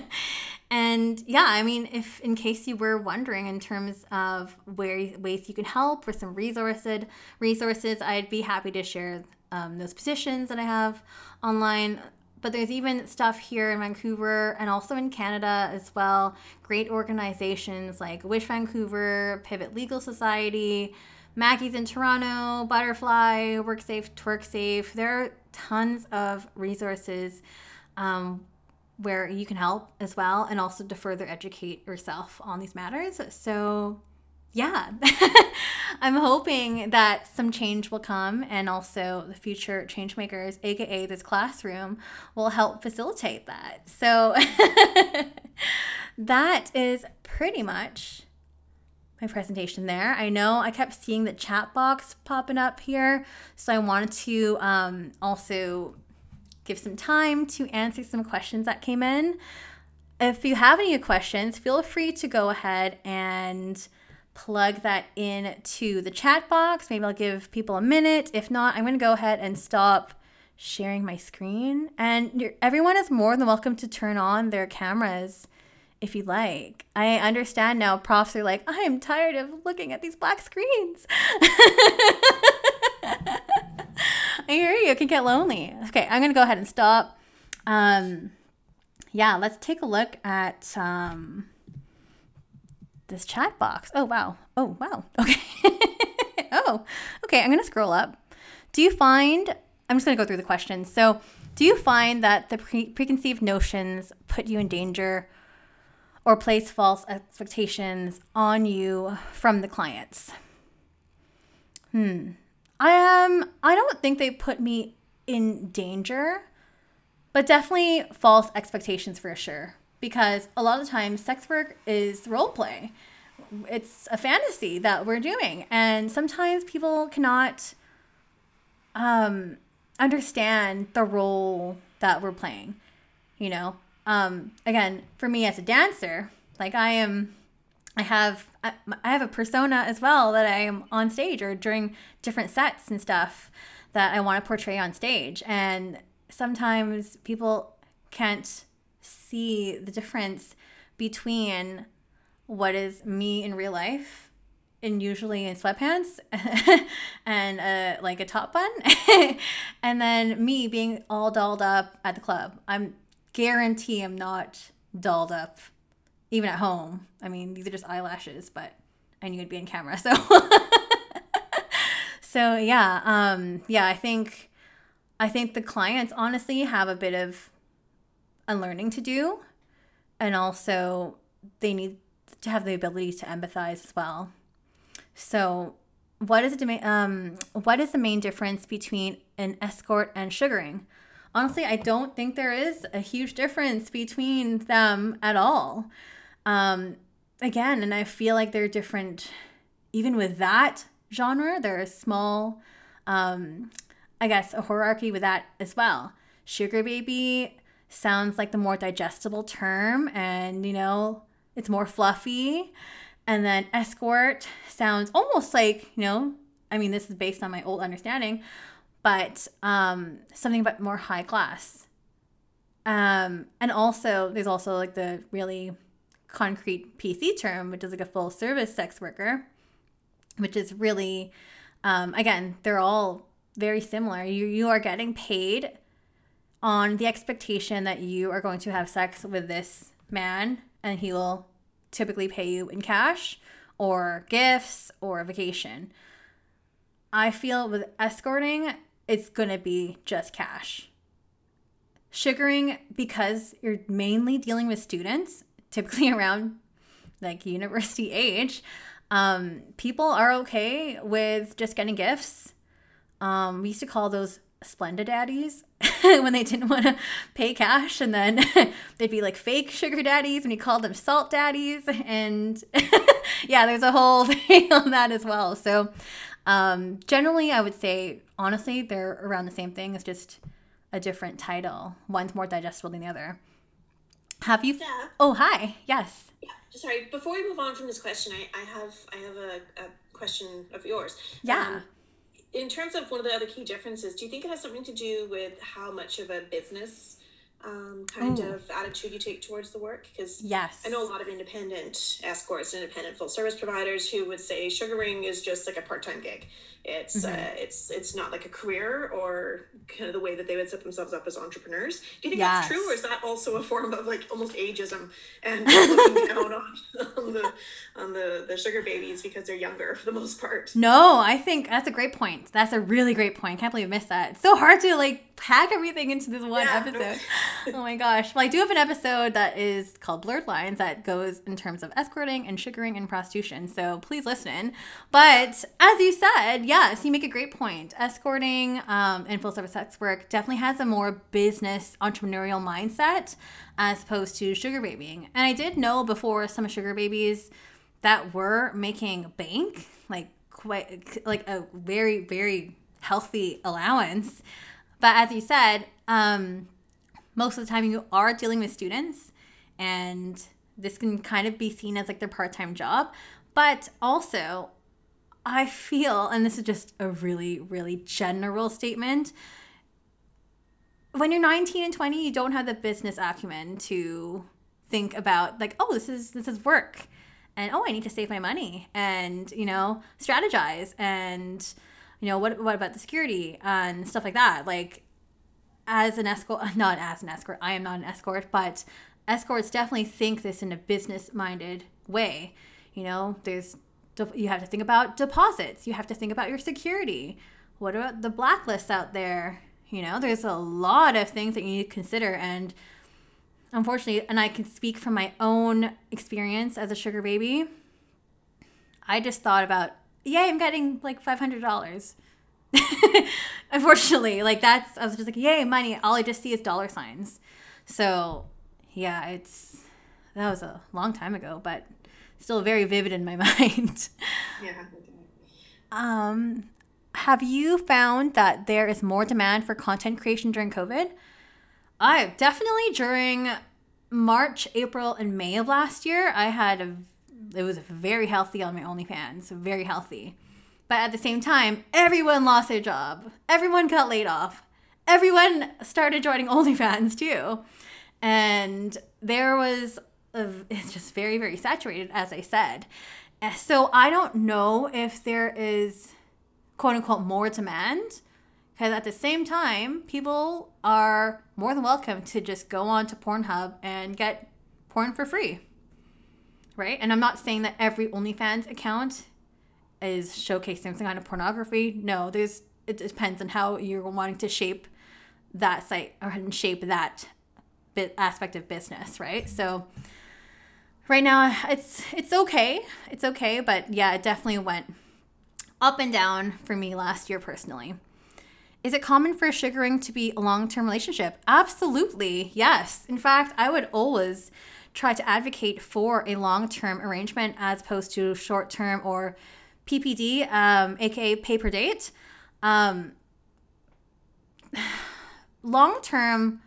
<laughs> and yeah i mean if in case you were wondering in terms of where ways you can help or some resources resources i'd be happy to share um, those positions that I have online. But there's even stuff here in Vancouver and also in Canada as well. Great organizations like Wish Vancouver, Pivot Legal Society, Maggie's in Toronto, Butterfly, WorkSafe, TwerkSafe. There are tons of resources um, where you can help as well and also to further educate yourself on these matters. So yeah, <laughs> I'm hoping that some change will come and also the future change makers, aka this classroom, will help facilitate that. So <laughs> that is pretty much my presentation there. I know I kept seeing the chat box popping up here, so I wanted to um, also give some time to answer some questions that came in. If you have any questions, feel free to go ahead and plug that in to the chat box. Maybe I'll give people a minute. If not, I'm going to go ahead and stop sharing my screen. And everyone is more than welcome to turn on their cameras if you like. I understand now profs are like, I am tired of looking at these black screens. <laughs> I hear you. It can get lonely. Okay, I'm to go ahead and stop. Um, yeah, let's take a look at um, this chat box. Oh, wow. Oh, wow. <laughs> Okay. oh, okay. I'm to scroll up. Do you find, I'm just to go through the questions. So, do you find that the pre- preconceived notions put you in danger or place false expectations on you from the clients? Hmm. I um I don't think they put me in danger, but definitely false expectations for sure because a lot of times sex work is role play. It's a fantasy that we're doing, and sometimes people cannot um, understand the role that we're playing. You know, um, again, for me as a dancer, like I am, I have I, have a persona as well that I am on stage or during different sets and stuff that I want to portray on stage, and sometimes people can't see the difference between what is me in real life and usually in sweatpants <laughs> and uh, like a top bun <laughs> and then me being all dolled up at the club. I'm guarantee i'm not dolled up even at home. I mean these are just eyelashes but i knew it'd be in camera so. <laughs> So yeah um yeah i think i think the clients honestly have a bit of unlearning to do and also they need to have the ability to empathize as well. So what is the um what is the main difference between an escort and sugaring honestly i don't think there is a huge difference between them at all. Um again and i feel like they're different even with that genre. There is small um i guess a hierarchy with that as well. Sugar baby sounds like the more digestible term and you know it's more fluffy. And then escort sounds almost like you know i mean this is based on my old understanding but um something about more high class um and also there's also like the really concrete pc term which is like a full service sex worker which is really um again they're all very similar you you are getting paid on the expectation that you are going to have sex with this man and he will typically pay you in cash or gifts or a vacation. I feel with escorting, it's going to be just cash. Sugaring, because you're mainly dealing with students, typically <laughs> around like university age, um, people are okay with just getting gifts. Um, we used to call those Splenda daddies <laughs> when they didn't want to pay cash and then <laughs> they'd be like fake sugar daddies and we called them salt daddies and yeah there's a whole thing on that as well so um, generally i would say honestly they're around the same thing. It's just a different title. One's more digestible than the other. Have you yeah. oh hi. Yes. Yeah. Sorry before we move on from this question i, I have i have a, a question of yours. Yeah. Um, in terms of one of the other key differences, do you think it has something to do with how much of a business um, kind Ooh. of attitude you take towards the work? Because yes, I know a lot of independent escorts, and independent full service providers who would say sugaring is just like a part time gig. It's mm-hmm. uh, it's it's not like a career or kind of the way that they would set themselves up as entrepreneurs. Do you think yes. that's true, or is that also a form of like almost ageism and <laughs> looking down on, on the on the the sugar babies because they're younger for the most part? No, I think that's a great point. That's a really great point. Can't believe I missed that. It's so hard to like pack everything into this one Yeah. episode. oh my gosh. Well, I do have an episode that is called Blurred Lines that goes in terms of escorting and sugaring and prostitution. So please listen. But as you said, yes, you make a great point. Escorting um, and full service sex work definitely has a more business entrepreneurial mindset as opposed to sugar babying. And I did know before some sugar babies that were making bank, like quite like a very, very healthy allowance. But as you said, um, most of the time you are dealing with students, and this can kind of be seen as like their part time job. But also, I feel, and this is just a really, really general statement. When you're 19 and 20, you don't have the business acumen to think about like, oh, this is this is work, and oh, I need to save my money, and you know, strategize, and you know, what what about the security and stuff like that. Like, as an escort, <laughs> not as an escort, I am not an escort, but escorts definitely think this in a business minded way. You know, there's you have to think about deposits, you have to think about your security. What about the blacklists out there? You know, there's a lot of things that you need to consider. And unfortunately, and I can speak from my own experience as a sugar baby, I just thought about, yay, I'm getting like $500. <laughs> unfortunately, like that's, I was just like, yay, money. All I just see is dollar signs. So, yeah, it's, that was a long time ago, but still very vivid in my <laughs> mind. Yeah. Um, have you found that there is more demand for content creation during COVID? I definitely during March, April, and May of last year, I had a it was very healthy on my OnlyFans, very healthy. But at the same time, everyone lost their job. Everyone got laid off. Everyone started joining <laughs> OnlyFans too. And there was a, <laughs> it's just very very saturated as I said. Uh, So I don't know if there is quote unquote more demand because at the same time people are more than welcome to just go on to pornhub and get porn for free right? And i'm not saying that every onlyfans account is showcasing some kind of pornography. No there's it depends on how you're wanting to shape that site or shape that bit aspect of business right? So right now it's it's okay it's okay but yeah it definitely went up and down for me last year personally. Is it common for sugaring to be a long term relationship? Absolutely, yes. In fact, I would always try to advocate for a long term arrangement as opposed to short term or PPD, um, aka pay per date. Um, <sighs> long term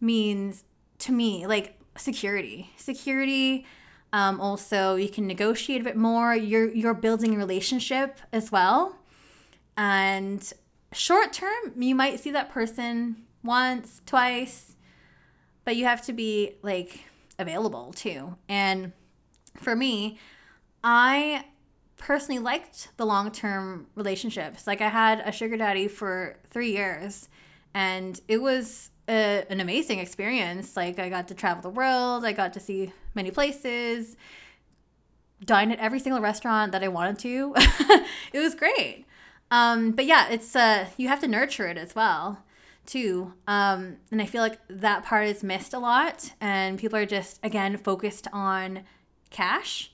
means to me like security. Security um, also, you can negotiate a bit more. You're you're building a relationship as well. And short term, you might see that person once, twice, but you have to be like available too. And for me, I personally liked the long term relationships. Like I had a sugar daddy for three years, and it was a, an amazing experience. Like I got to travel the world, I got to see many places, dine at every single restaurant that I wanted to. <laughs> it was great. Um, but yeah, it's uh, you have to nurture it as well too. Um, and I feel like that part is missed a lot, and people are just again focused on cash,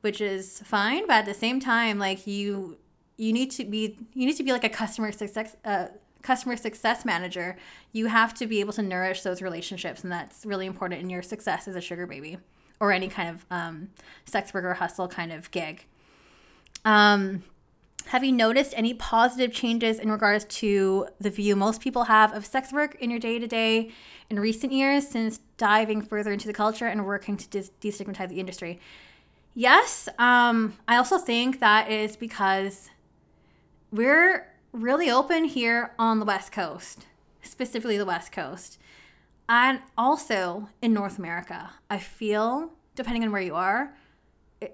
which is fine. But at the same time, like you, you need to be you need to be like a customer success uh, customer success manager. You have to be able to nourish those relationships, and that's really important in your success as a sugar baby or any kind of um, sex worker hustle kind of gig. Um, have you noticed any positive changes in regards to the view most people have of sex work in your day to day in recent years since diving further into the culture and working to destigmatize the industry? Yes. Um, I also think that is because we're really open here on the West Coast, specifically the West Coast, and also in North America. I feel, depending on where you are,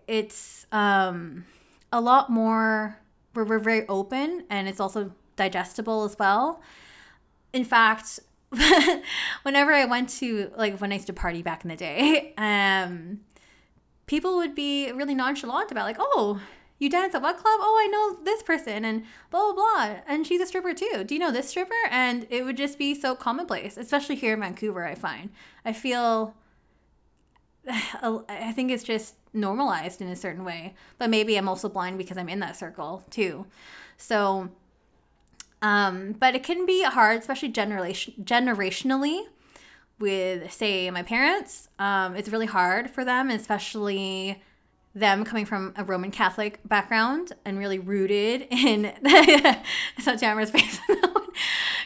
it's um, a lot more we're, we're very open and it's also digestible as well in fact <laughs> whenever i went to like when i used to party back in the day <laughs> um people would be really nonchalant about like oh you dance at what club? Oh, I know this person and blah, blah, blah. And she's a stripper too. Do you know this stripper? And it would just be so commonplace, especially here in Vancouver, I find. I feel, <sighs> I think it's just normalized in a certain way. But maybe I'm also blind because I'm in that circle too. So, um, but it can be hard, especially generation generationally with say my parents um, it's really hard for them especially them coming from a roman catholic background and really rooted in so tamara's face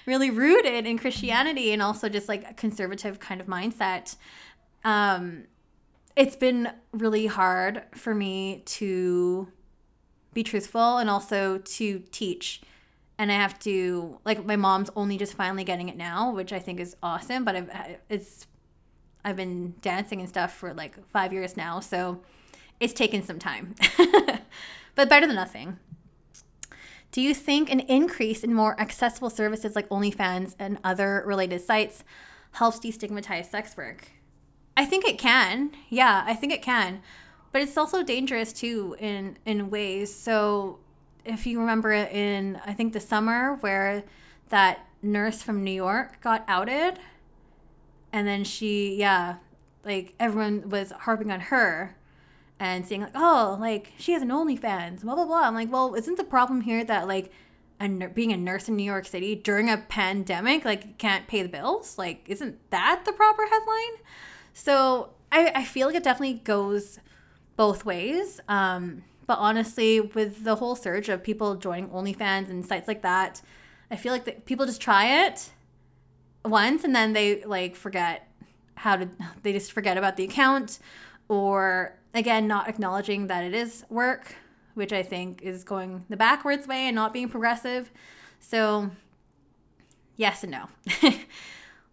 really rooted in christianity and also just like a conservative kind of mindset um, it's been really hard for me to be truthful and also to teach and I have to like my mom's only just finally getting it now, which I think is awesome. But I've it's I've been dancing and stuff for like five years now, so it's taken some time, <laughs> but better than nothing. Do you think an increase in more accessible services like OnlyFans and other related sites helps destigmatize sex work? I think it can. Yeah, I think it can. But it's also dangerous too in in ways. So if you remember in I think the summer where that nurse from New York got outed and then she yeah like everyone was harping on her and saying like oh like she has an OnlyFans blah blah blah. I'm like well isn't the problem here that like a, being a nurse in New York City during a pandemic like can't pay the bills? Like isn't that the proper headline? So I, I feel like it definitely goes both ways um but honestly, with the whole surge of people joining OnlyFans and sites like that, I feel like the, people just try it once and then they like forget how to, they just forget about the account or again, not acknowledging that it is work, which I think is going the backwards way and not being progressive. So, yes and no. <laughs>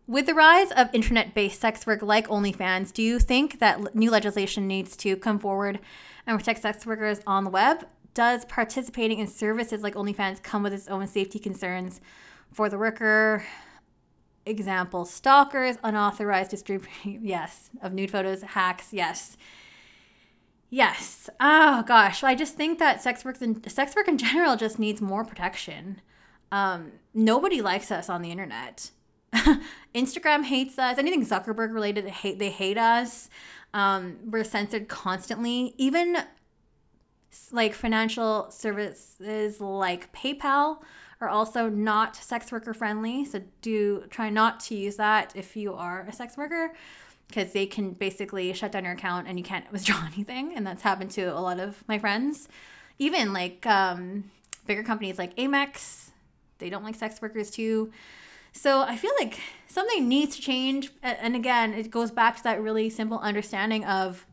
With the rise of internet based sex work like OnlyFans, do you think that new legislation needs to come forward and protect sex workers on the web? Does participating in services like OnlyFans come with its own safety concerns for the worker? Example stalkers, unauthorized distribution, <laughs> yes, of nude photos, hacks, yes. Yes. Oh gosh, I just think that sex work in, sex work in general just needs more protection. Um, nobody likes us on the internet. <laughs> Instagram hates us. Anything Zuckerberg related, they hate they hate us. Um, we're censored constantly. Even like financial services like PayPal are also not sex worker friendly. So do try not to use that if you are a sex worker because they can basically shut down your account and you can't <laughs> withdraw <laughs> anything. And that's happened to a lot of my friends. Even like um, bigger companies like Amex, they don't like sex workers too. So I feel like something needs to change. And again, it goes back to that really simple understanding of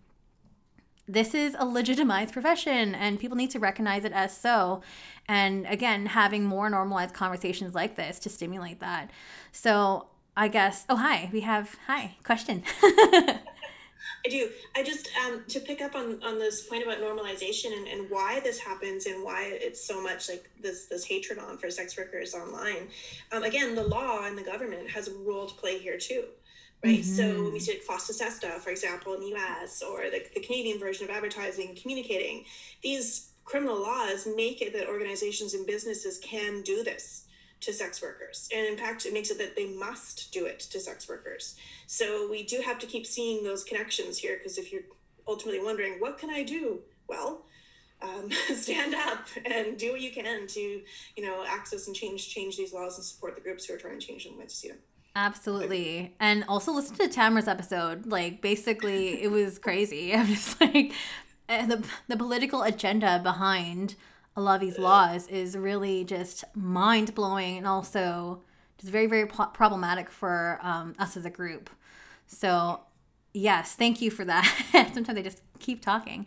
this is a legitimized profession and people need to recognize it as so. And again, having more normalized conversations like this to stimulate that. So I guess, oh, hi, we have, hi, question. <laughs> I do. I just um, to pick up on on this point about normalization and, and why this happens and why it's so much like this this hatred on for sex workers online. Um, again, the law and the government has a role to play here too. Right. Mm-hmm. So when we see like FOSTA SESTA, for example, in the US or the, the Canadian version of advertising communicating, these criminal laws make it that organizations and businesses can do this to sex workers. And in fact, it makes it that they must do it to sex workers. So we do have to keep seeing those connections here because if you're ultimately wondering, what can I do? Well, um, <laughs> stand up and do what you can to, you know, access and change change these laws and support the groups who are trying to change them with you. Absolutely. And also listen to Tamara's episode. Like basically it was crazy. <laughs> I'm just like eh, the the political agenda behind a lot of these laws is really just mind blowing and also just very, very problematic for um, us as a group. So, yes, thank you for that. <laughs> Sometimes they just keep talking.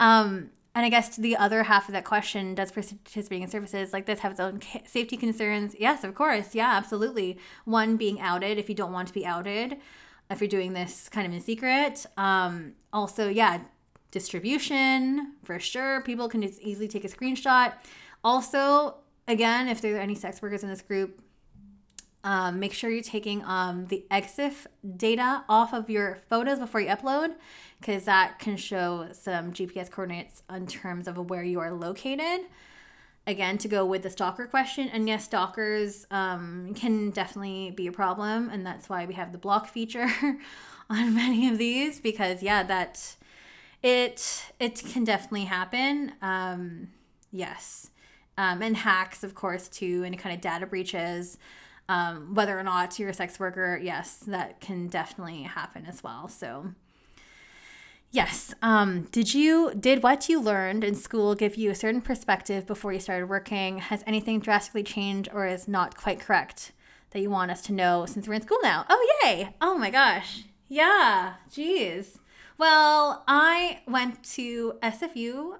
Um, and I guess the other half of that question does participating in services like this have its own safety concerns? Yes, of course. Yeah, absolutely. One being outed if you don't want to be outed, if you're doing this kind of in secret. Um, also, yeah, distribution for sure. People can just easily take a screenshot. Also, again, if there are any sex workers in this group, um, make sure you're taking um, the EXIF data off of your photos before you upload because that can show some GPS coordinates in terms of where you are located. Again, to go with the stalker question, and yes, stalkers um, can definitely be a problem, and that's why we have the block feature <laughs> on many of these because yeah, that it it can definitely happen. Um, yes, um, and hacks, of course, too, and kind of data breaches um, whether or not you're a sex worker, yes, that can definitely happen as well. So, yes, um, did you did what you learned in school give you a certain perspective before you started working? Has anything drastically changed or is not quite correct that you want us to know since we're in school now? Oh, yay! Oh my gosh, yeah, geez. Well, I went to SFU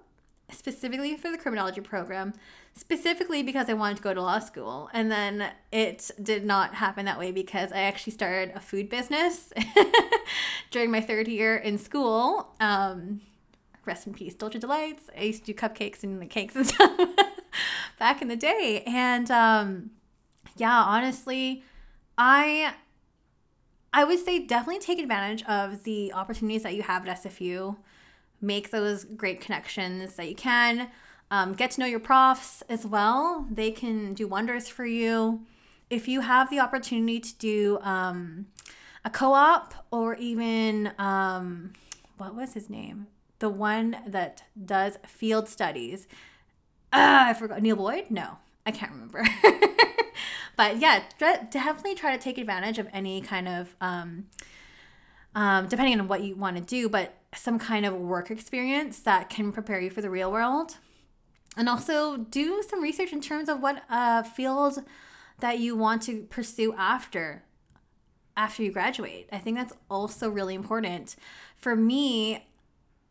specifically for the criminology program specifically because I wanted to go to law school. And then it did not happen that way because I actually started a food business <laughs> during my third year in school. Um, rest in peace, Dolce Delights. I used to do cupcakes and the cakes and <laughs> stuff back in the day. And um, yeah, honestly, I I would say definitely take advantage of the opportunities that you have at SFU. Make those great connections that you can. Um, get to know your profs as well. They can do wonders for you. If you have the opportunity to do um, a co op or even, um, what was his name? The one that does field studies. Uh, I forgot. Neil Boyd? No, I can't remember. <laughs> but yeah, definitely try to take advantage of any kind of, um, um, depending on what you want to do, but some kind of work experience that can prepare you for the real world and also do some research in terms of what uh, field that you want to pursue after after you graduate. I think that's also really important. For me,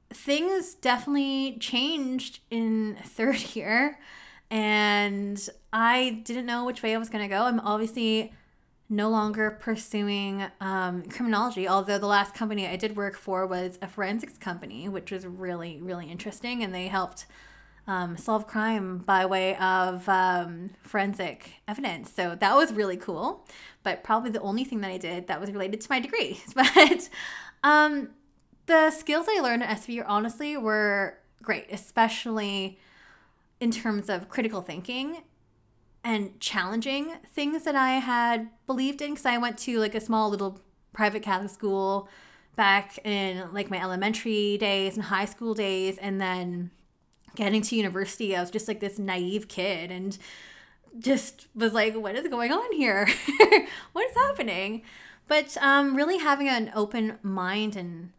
things definitely changed in <laughs> third year and I didn't know which way I was going to go. I'm obviously no longer pursuing um, criminology, although the last company I did work for was a forensics company, which was really, really interesting. And they helped um, solve crime by way of um, forensic evidence. So that was really cool, but probably the only thing that I did that was related to my degree. <laughs> But um, the skills I learned at SFU honestly were great, especially in terms of critical thinking and challenging things that I had believed in. Because I went to like a small little private Catholic school back in like my elementary days and high school days, and then getting to university, I was just like this naive kid and just was like, what is going on here? <laughs> what is happening? But um, really having an open mind and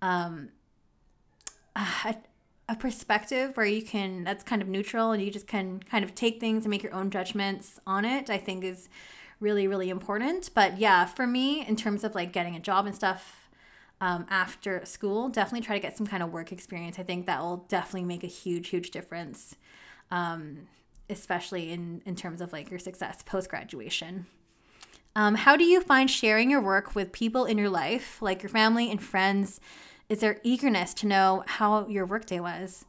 um, a, a perspective where you can, that's kind of neutral and you just can kind of take things and make your own judgments on it, I think is really, really important. But yeah, for me, in terms of like getting a job and stuff, um, after school, definitely try to get some kind of work experience. I think that will definitely make a huge, huge difference, um, especially in, in terms of like your success post graduation. Um, how do you find sharing your work with people in your life, like your family and friends? Is their eagerness to know how your workday was?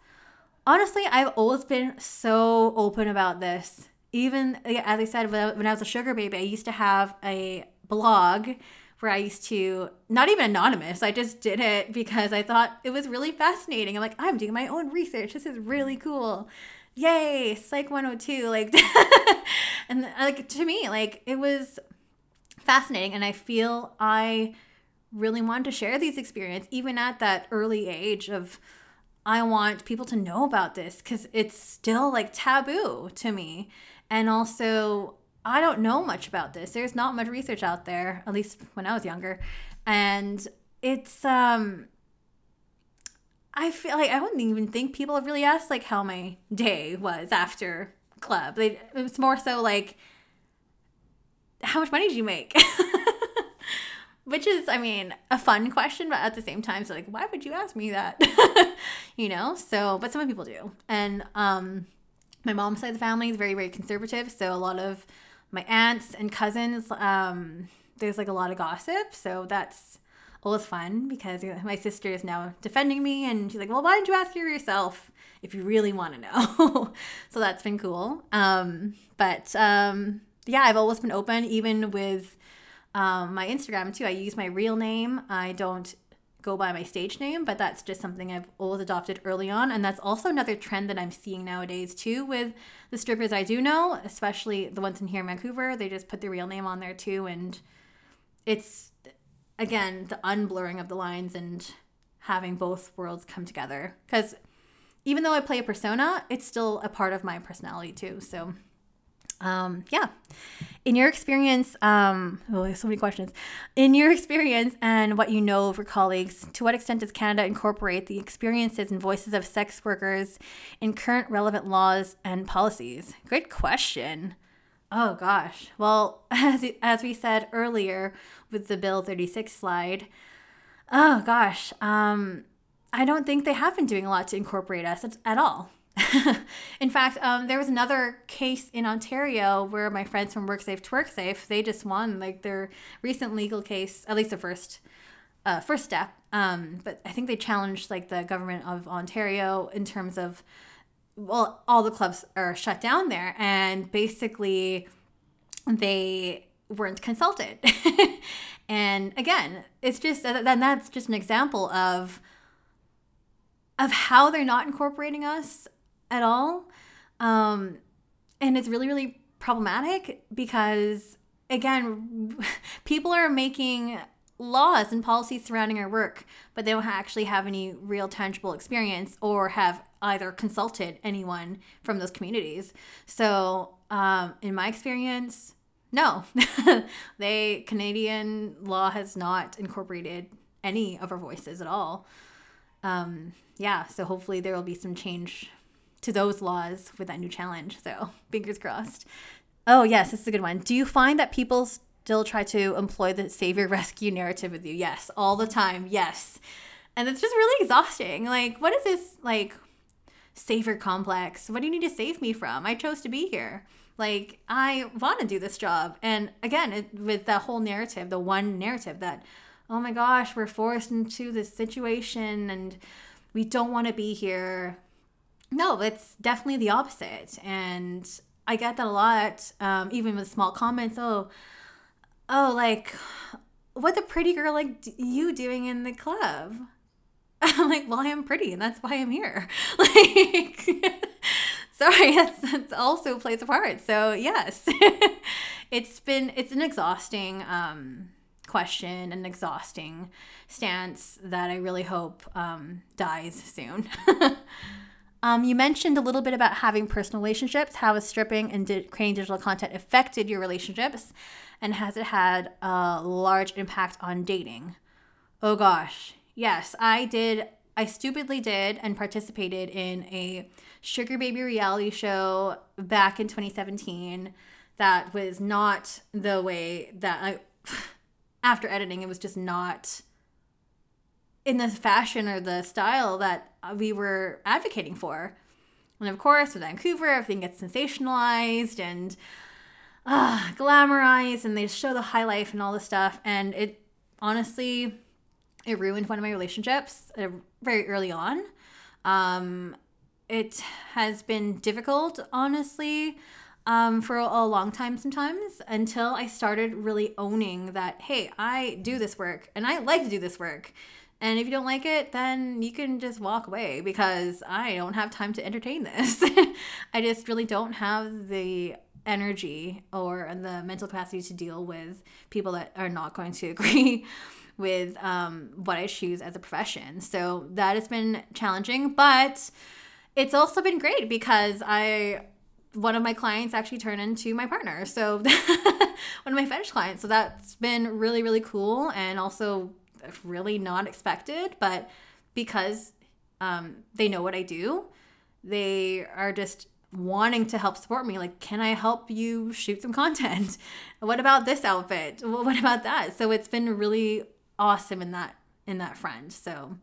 Honestly, I've always been so open about this. Even as I said, when I was a sugar baby, I used to have a blog where I used to not even anonymous. I just did it because I thought it was really fascinating. I'm like, I'm doing my own research. This is really cool. Yay, Psych 102. Like <laughs> and like to me, like it was fascinating and I feel I really wanted to share these experiences even at that early age of I want people to know about this cuz it's still like taboo to me. And also I don't know much about this. There's not much research out there, at least when I was younger. And it's um I feel like I wouldn't even think people have really asked like how my day was after club. They, more so like how much money did you make? <laughs> Which is, I mean, a fun question, but at the same time, so like, why would you ask me that? <laughs> you know? So, but some people do. And um my mom's side of the family is very, very conservative. So a lot of my aunts and cousins, um, there's like a lot of gossip. So that's always fun because my sister is now defending me and she's like, well, why didn't you ask her yourself if you really want to know? <laughs> so that's been cool. Um, but um, yeah, I've always been open, even with um, my Instagram too. I use my real name. I don't go by my stage name, but that's just something I've always adopted early on. And that's also another trend that I'm seeing nowadays too with the strippers I do know, especially the ones in here in Vancouver. They just put their real name on there too. And it's, again, the unblurring of the lines and having both worlds come together. Because even though I play a persona, it's still a part of my personality too. So, um, yeah. In your experience, um, oh, so many questions. In your experience and what you know of your colleagues, to what extent does Canada incorporate the experiences and voices of sex workers in current relevant laws and policies? Great question. Oh gosh. Well, <laughs> as, as we said earlier with the Bill 36 slide, oh gosh, um, I don't think they have been doing a lot to incorporate us at, at all. <laughs> in fact, um, there was another case in Ontario where my friends from Work Safe Twerk Safe, they just won like their recent legal case, at least the first uh, first step. Um, but I think they challenged like the government of Ontario in terms of, well, all the clubs are shut down there, and basically they weren't consulted. <laughs> and again, it's just then that's just an example of of how they're not incorporating us at all. Um, and it's really, really problematic because, again, <laughs> people are making laws and policies surrounding our work, but they don't actually have any real tangible experience or have either consulted anyone from those communities. So, um, in my experience, no, <laughs> they Canadian law has not incorporated any of our voices at all. Um, yeah, so hopefully there will be some change to those laws with that new challenge. So <laughs> fingers crossed. Oh, yes, this is a good one. Do you find that people still try to employ the savior <laughs> rescue narrative with you? Yes, all the time. Yes. And it's just really exhausting. Like, what is this, like, savior complex? What do you need to save me from? I chose to be here. Like, I want to do this job. And again, it, with that whole narrative, the one narrative that, oh my gosh, we're forced into this situation and we don't want to be here no, it's definitely the opposite. And I get that a lot, um, even with small comments. Oh, oh, like, what the pretty girl like you doing in the club? <laughs> I'm like, well, I am pretty, and that's why I'm here. <laughs> Like, <laughs> sorry, that's, that's also plays a part. So yes, it's been it's an exhausting um, question, an exhausting stance that I really hope um, dies soon. Um, you mentioned a little bit about having personal relationships. How has stripping and di- creating digital content affected your relationships? And has it had a large impact on dating? Oh gosh, yes, I did. I stupidly did and participated in a sugar baby reality show back in 2017 that was not the way that I, <laughs> after editing, it was just not in the fashion or the style that we were advocating for. And of course, with Vancouver, everything gets sensationalized and uh, glamorized, and they show the high life and all this stuff. And it honestly, it ruined one of my relationships uh, very early on. Um, it has been difficult, honestly, um, for a long time sometimes until I started really owning that, hey, I do this work and I like to do this work. And if you don't like it, then you can just walk away because I don't have time to entertain this. <laughs> I just really don't have the energy or the mental capacity to deal with people that are not going to <laughs> agree with um, what I choose as a profession. So that has been challenging, but it's also been great because I one of my clients actually turned into my partner. So <laughs> one of my fetish clients. So that's been really really cool and also really not expected, but because um, they know what I do, they are just wanting to help support me. Like, can I help you shoot some content? <laughs> what about this outfit? What about that? So it's been really awesome in that in that front. So,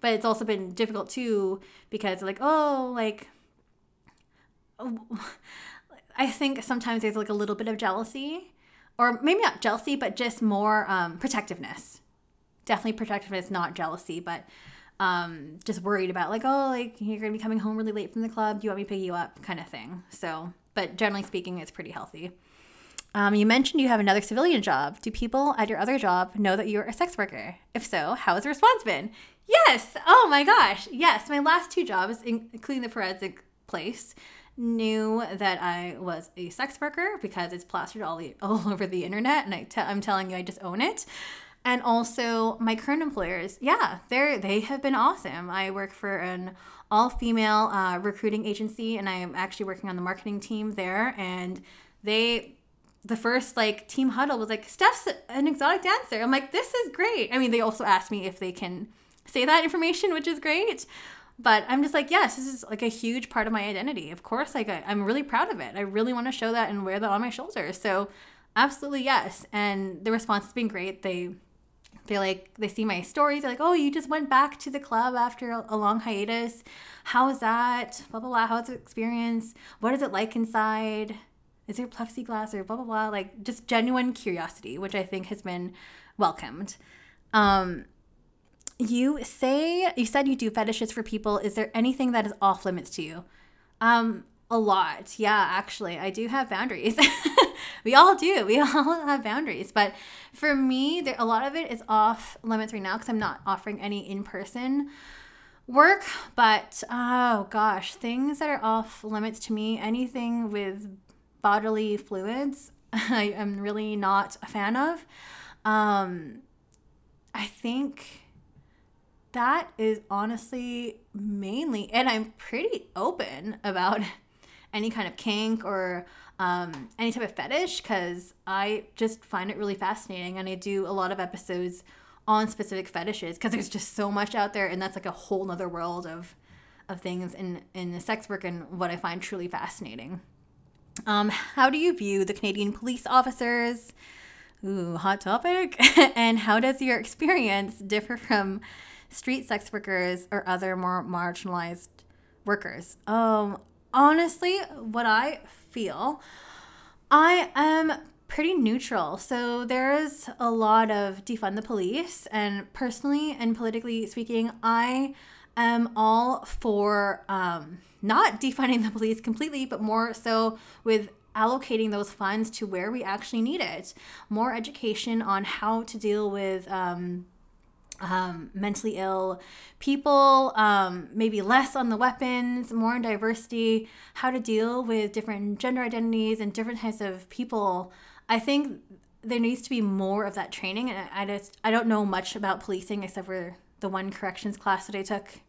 but it's also been difficult too because like, oh, like. <laughs> I think sometimes there's like a little bit of jealousy, or maybe not jealousy, but just more um, protectiveness definitely protectiveness, not jealousy, but um, just worried about like, oh, like you're gonna be coming home really late from the club. Do you want me to pick you up? Kind of thing. So, but generally speaking, it's pretty healthy. Um, you mentioned you have another civilian job. Do people at your other job know that you're a sex worker? If so, how has the response been? Yes. Oh my gosh. Yes. My last two jobs, including the forensic place, knew that I was a sex worker because it's plastered all, the, <laughs> all over the internet, and I t- I'm telling you, I just own it. And also my current employers, yeah, they're they have been awesome. I work for an all female uh, recruiting agency, and I am actually working on the marketing team there. And they, the first like team huddle was like, Steph's an exotic dancer. I'm like, this is great. I mean, they also asked me if they can say that information, which is great but i'm just like yes this is like a huge part of my identity of course like I, i'm really proud of it i really want to show that and wear that on my shoulders so absolutely yes and the response has been great they they like they see my stories. They're like oh you just went back to the club after a, long hiatus. How is that? Blah blah blah. How's the experience? What is it like inside? Is there plexiglass or blah blah blah? Like just genuine curiosity which i think has been welcomed. Um you say you said you do fetishes for people. Is there anything that is off limits to you? Um, a lot. Yeah, actually, I do have boundaries. <laughs> we all do. We <laughs> all have boundaries. But for me, there a lot of it is off limits right now because I'm not offering any in person work. But oh gosh, things that are off limits to me, anything with bodily fluids, <laughs> I am really not a fan of. Um, I think that is honestly mainly, and I'm pretty open about any kind of kink or um, any type of fetish because I just find it really fascinating. And I do a lot of episodes on specific fetishes because there's just so much out there, and that's like a whole nother world of of things in in the sex work and what I find truly fascinating. Um, how do you view the Canadian police officers? Ooh, hot topic. <laughs> and how does your experience differ from street sex workers or other more marginalized workers? Um, honestly, what I feel, I am pretty neutral. So there's a lot of defund the police, and personally and politically speaking, I am all for um, not <laughs> defunding the police completely, but more so with allocating those funds to where we actually need it. More education on how to deal with um, um, mentally ill people, um, maybe less on the weapons, more on diversity, how to deal with different gender identities and different types of people. I think there needs to be more of that training. And I just I don't know much about policing except for the one corrections class that I took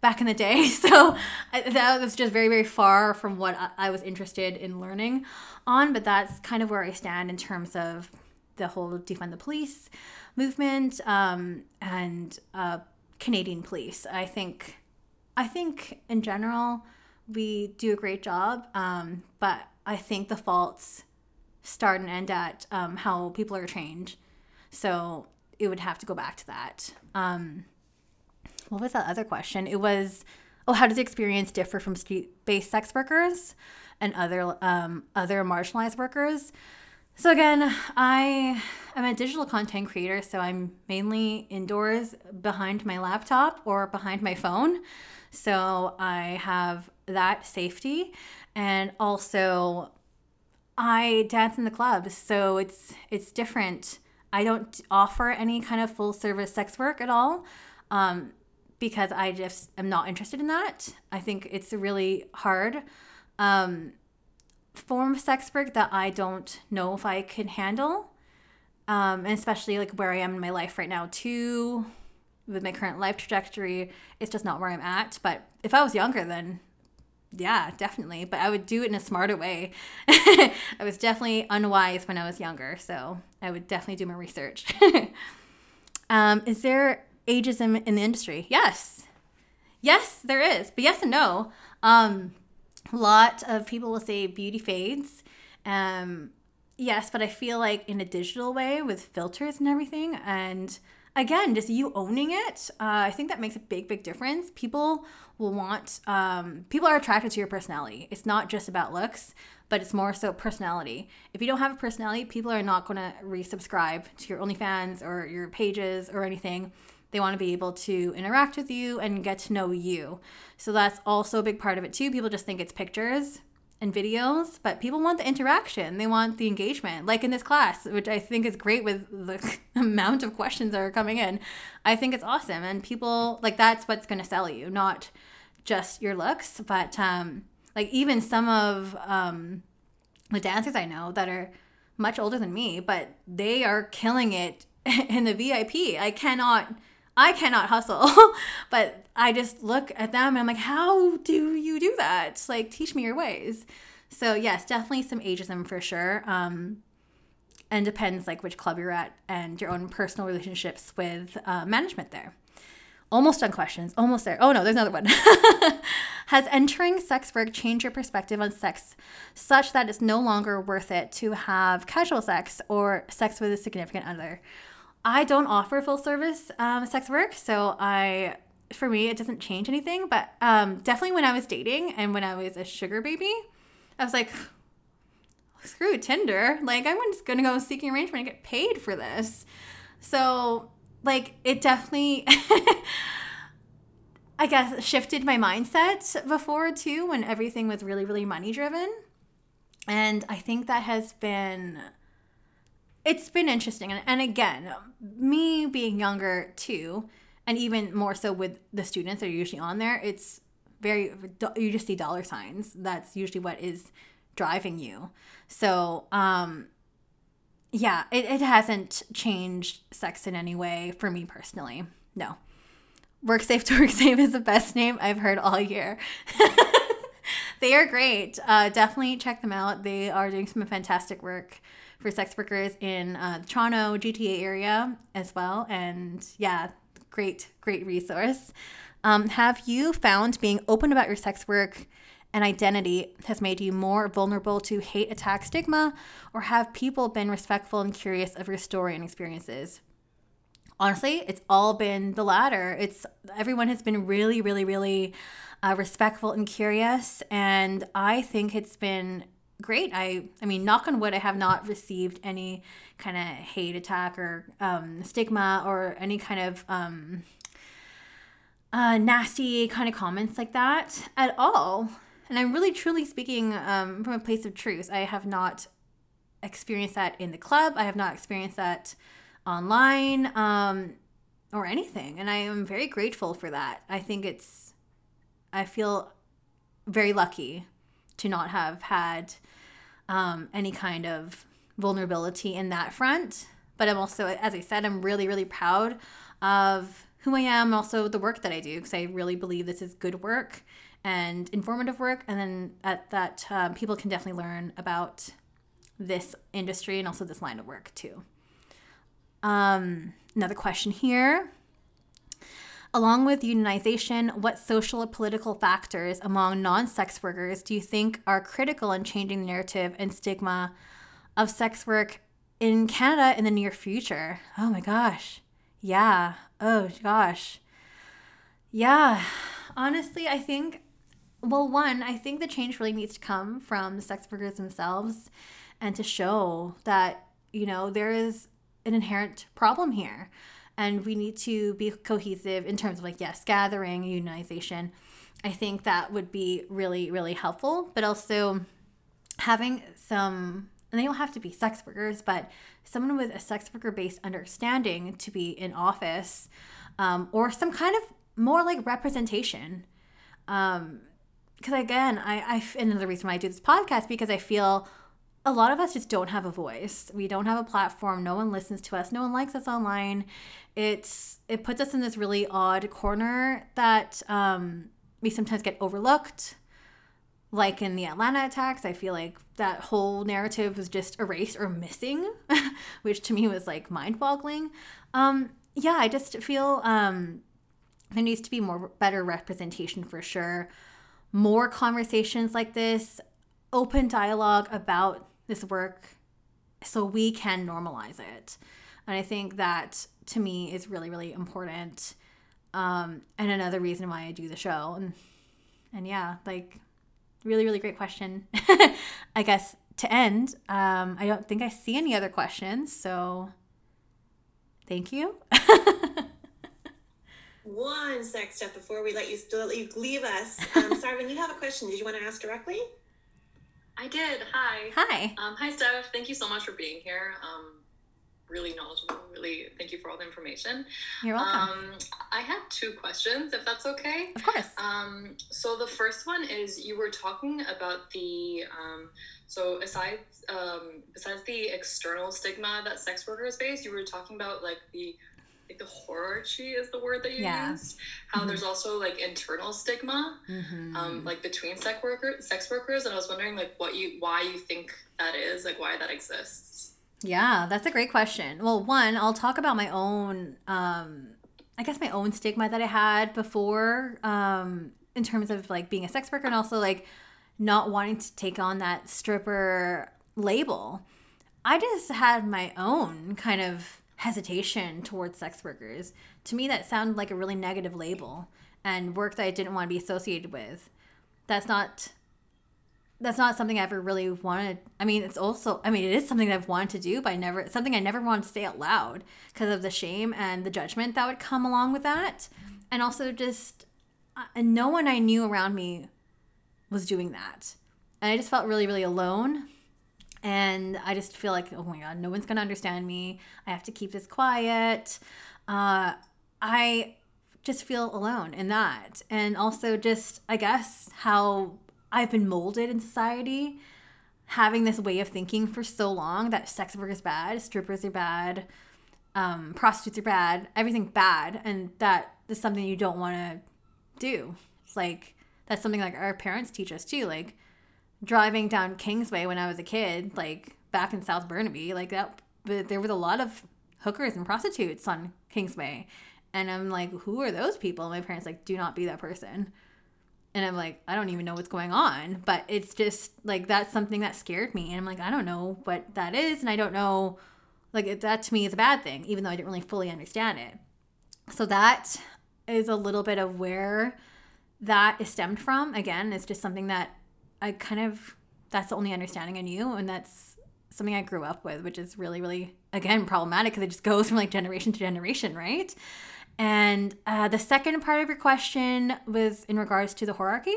back in the day. <laughs> So I, that was just very, very far from what I, I was interested in learning on. But that's kind of where I stand in terms of the whole defund the police movement um, and uh, Canadian police. I think, I think in general, we do a great job, um, but I think the faults start and end at um, how people are trained. So it would have to go back to that. Um, what was that other question? It was, oh, how does the experience differ from street-based sex workers and other um, other marginalized workers? So again, I am a digital content creator, so I'm mainly indoors behind my laptop or behind my phone. So I have that safety and also I dance in the clubs, so it's it's different. I don't offer any kind of full service sex work at all. Um, because I just am not interested in that. I think it's really hard. Um, form of sex work that I don't know if I can handle. Um, and especially like where I am in my life right now, too, with my current life trajectory, it's just not where I'm at. But if I was younger, then yeah, definitely. But I would do it in a smarter way. <laughs> I was definitely unwise when I was younger, so I would definitely do my research. <laughs> um, is there ageism in the industry? Yes. Yes, there is. But yes and no. Um, a lot of people will say beauty fades. Um, yes, but I feel like in a digital way with filters and everything. And again, just you owning it, uh, I think that makes a big, big difference. People will want, um, people are attracted to your personality. It's not just about looks, but it's more so personality. If you don't have a personality, people are not going to resubscribe to your OnlyFans or your pages or anything they want to be able to interact with you and get to know you. So that's also a big part of it too. People just think it's pictures and videos, but people want the interaction. They want the engagement. Like in this class, which I think is great with the <laughs> amount of questions that are coming in. I think it's awesome. And people like that's what's going to sell you, not just your looks, but um like even some of um the dancers I know that are much older than me, but they are killing it <laughs> in the VIP. I cannot I cannot hustle, <laughs> but I just look at them and I'm like, how do you do that? Like, teach me your ways. So yes, definitely some ageism for sure. Um, and depends like which club you're at and your own personal relationships with uh, management there. Almost done questions. Almost there. Oh no, there's another one. <laughs> Has entering sex work changed your perspective on sex such that it's no longer worth it to have casual sex or sex with a significant other? I don't offer full service um, sex work, so I, for me, it doesn't change anything. But um, definitely when I was dating and when I was a sugar baby, I was like, screw Tinder. Like I'm just gonna go seeking arrangement and get paid for this. So like it definitely <laughs> I guess shifted my mindset before too when everything was really really money driven. And I think that has been it's been interesting and, and again, me being younger too and even more so with the students that are usually on there, it's very you just see dollar signs. That's usually what is driving you. So, um yeah, it, it hasn't changed sex in any way for me personally. No. Work Safe to <laughs> Work Safe is the best name I've heard all year. <laughs> they are great. Uh, definitely check them out. They are doing some fantastic work for sex workers in uh, the Toronto GTA area as well. And yeah, great, great resource. Um, have you found being open about your sex work and identity has made you more vulnerable to hate attack stigma, or have people been respectful and curious of your story and experiences? Honestly, it's all been the latter. It's everyone has been really, really, really uh, respectful and curious, and I think it's been great. I, I mean, knock on wood, I have not received any kind of hate attack or um, stigma or any kind of um, uh, nasty kind of comments like that at all and I'm really truly speaking um, from a place of truth. I have not experienced that in the club. I have not experienced that online um, or anything, and I am very grateful for that. I think it's. I feel very lucky to not have had um, any kind of vulnerability in that front. But I'm also, as I said, I'm really, really proud of who I am, also the work that I do, because I really believe this is good work and informative work. And then at that, um, people can definitely learn about this industry and also this line of work too. Um, another question here. Along with unionization, what social or political factors among non sex workers do you think are critical in changing the narrative and stigma of sex work in Canada in the near future? Oh my gosh. Yeah. Oh gosh. Yeah. Honestly, I think well, one, I think the change really needs to come from sex workers themselves and to show that, you know, there is an inherent problem here. And we need to be cohesive in terms of like, yes, gathering, unionization. I think that would be really, really helpful, but also having some, and they don't have to be sex workers, but someone with a sex worker based understanding to be in office um, or some kind of more like representation. Um, because again, I, I another reason why I do this podcast because I feel a lot of us just don't have a voice. We don't have a platform. No one listens to us. No one likes us online. It's it puts us in this really odd corner that um, we sometimes get overlooked. Like in the Atlanta attacks, I feel like that whole narrative was just erased or missing, <laughs> which to me was like mind-boggling. Um, yeah, I just feel um, there needs to be more better representation for sure more conversations like this, open dialogue about this work so we can normalize it. And I think that to me is really, really important. Um, and another reason why I do the show. And, and yeah, like, really, really great question. <laughs> I guess to end, um, I don't think I see any other questions. So thank you. <laughs> one sec step before we let you, let you leave us. Um, Sarvin, you have a question. Did you want to ask directly? I did. Hi. Hi. Um, hi, Steph. Thank you so much for being here. Um, really knowledgeable. Really, thank you for all the information. You're welcome. Um, I have two questions, if that's okay. of course. Um, so the first one is you were talking about the um, so aside um, besides the external stigma that sex workers face, you were talking about like the like the hierarchy is the word that you Yeah. used. How Mhm. there's also like internal stigma Mhm. um, like between sex workers sex workers and I was wondering like what you why you think that is like why that exists. Yeah, that's a great question. Well, one, I'll talk about my own, um, I guess my own stigma that I had before, um, in terms of like being a sex worker and also like not wanting to take on that stripper label. I just had my own kind of hesitation towards sex workers. To me, that sounded like a really negative label and work that I didn't want to be associated with. That's not that's not something I ever really wanted. I mean, it's also, I mean, it is something that I've wanted to do, but I never, something I never wanted to say out loud because of the shame and the judgment that would come along with that. And also just, uh, and no one I knew around me was doing that. And I just felt really, really alone. And I just feel like, oh my God, no one's going to understand me. I have to keep this quiet. Uh, I just feel alone in that. And also, just, I guess, how I've been molded in society, having this way of thinking for so long that sex work is bad, strippers are bad, um, prostitutes are bad, everything bad, and that is something you don't want to do. It's like that's something like our parents teach us too. Like driving down Kingsway when I was a kid, like back in South Burnaby, like that. But there was a lot of hookers and prostitutes on Kingsway, and I'm like, who are those people? And my parents like, do not be that person and I'm like, I don't even know what's going on. But it's just like that's something that scared me. And I'm like, I don't know what that is. And I don't know, like, that to me is a bad thing, even though I didn't really fully understand it. So that is a little bit of where that is stemmed from. Again, it's just something that I kind of, that's the only understanding I knew. And that's something I grew up with, which is really, really, again, problematic because it just goes from like generation to generation, right? And uh, the second part of your question was in regards to the hierarchy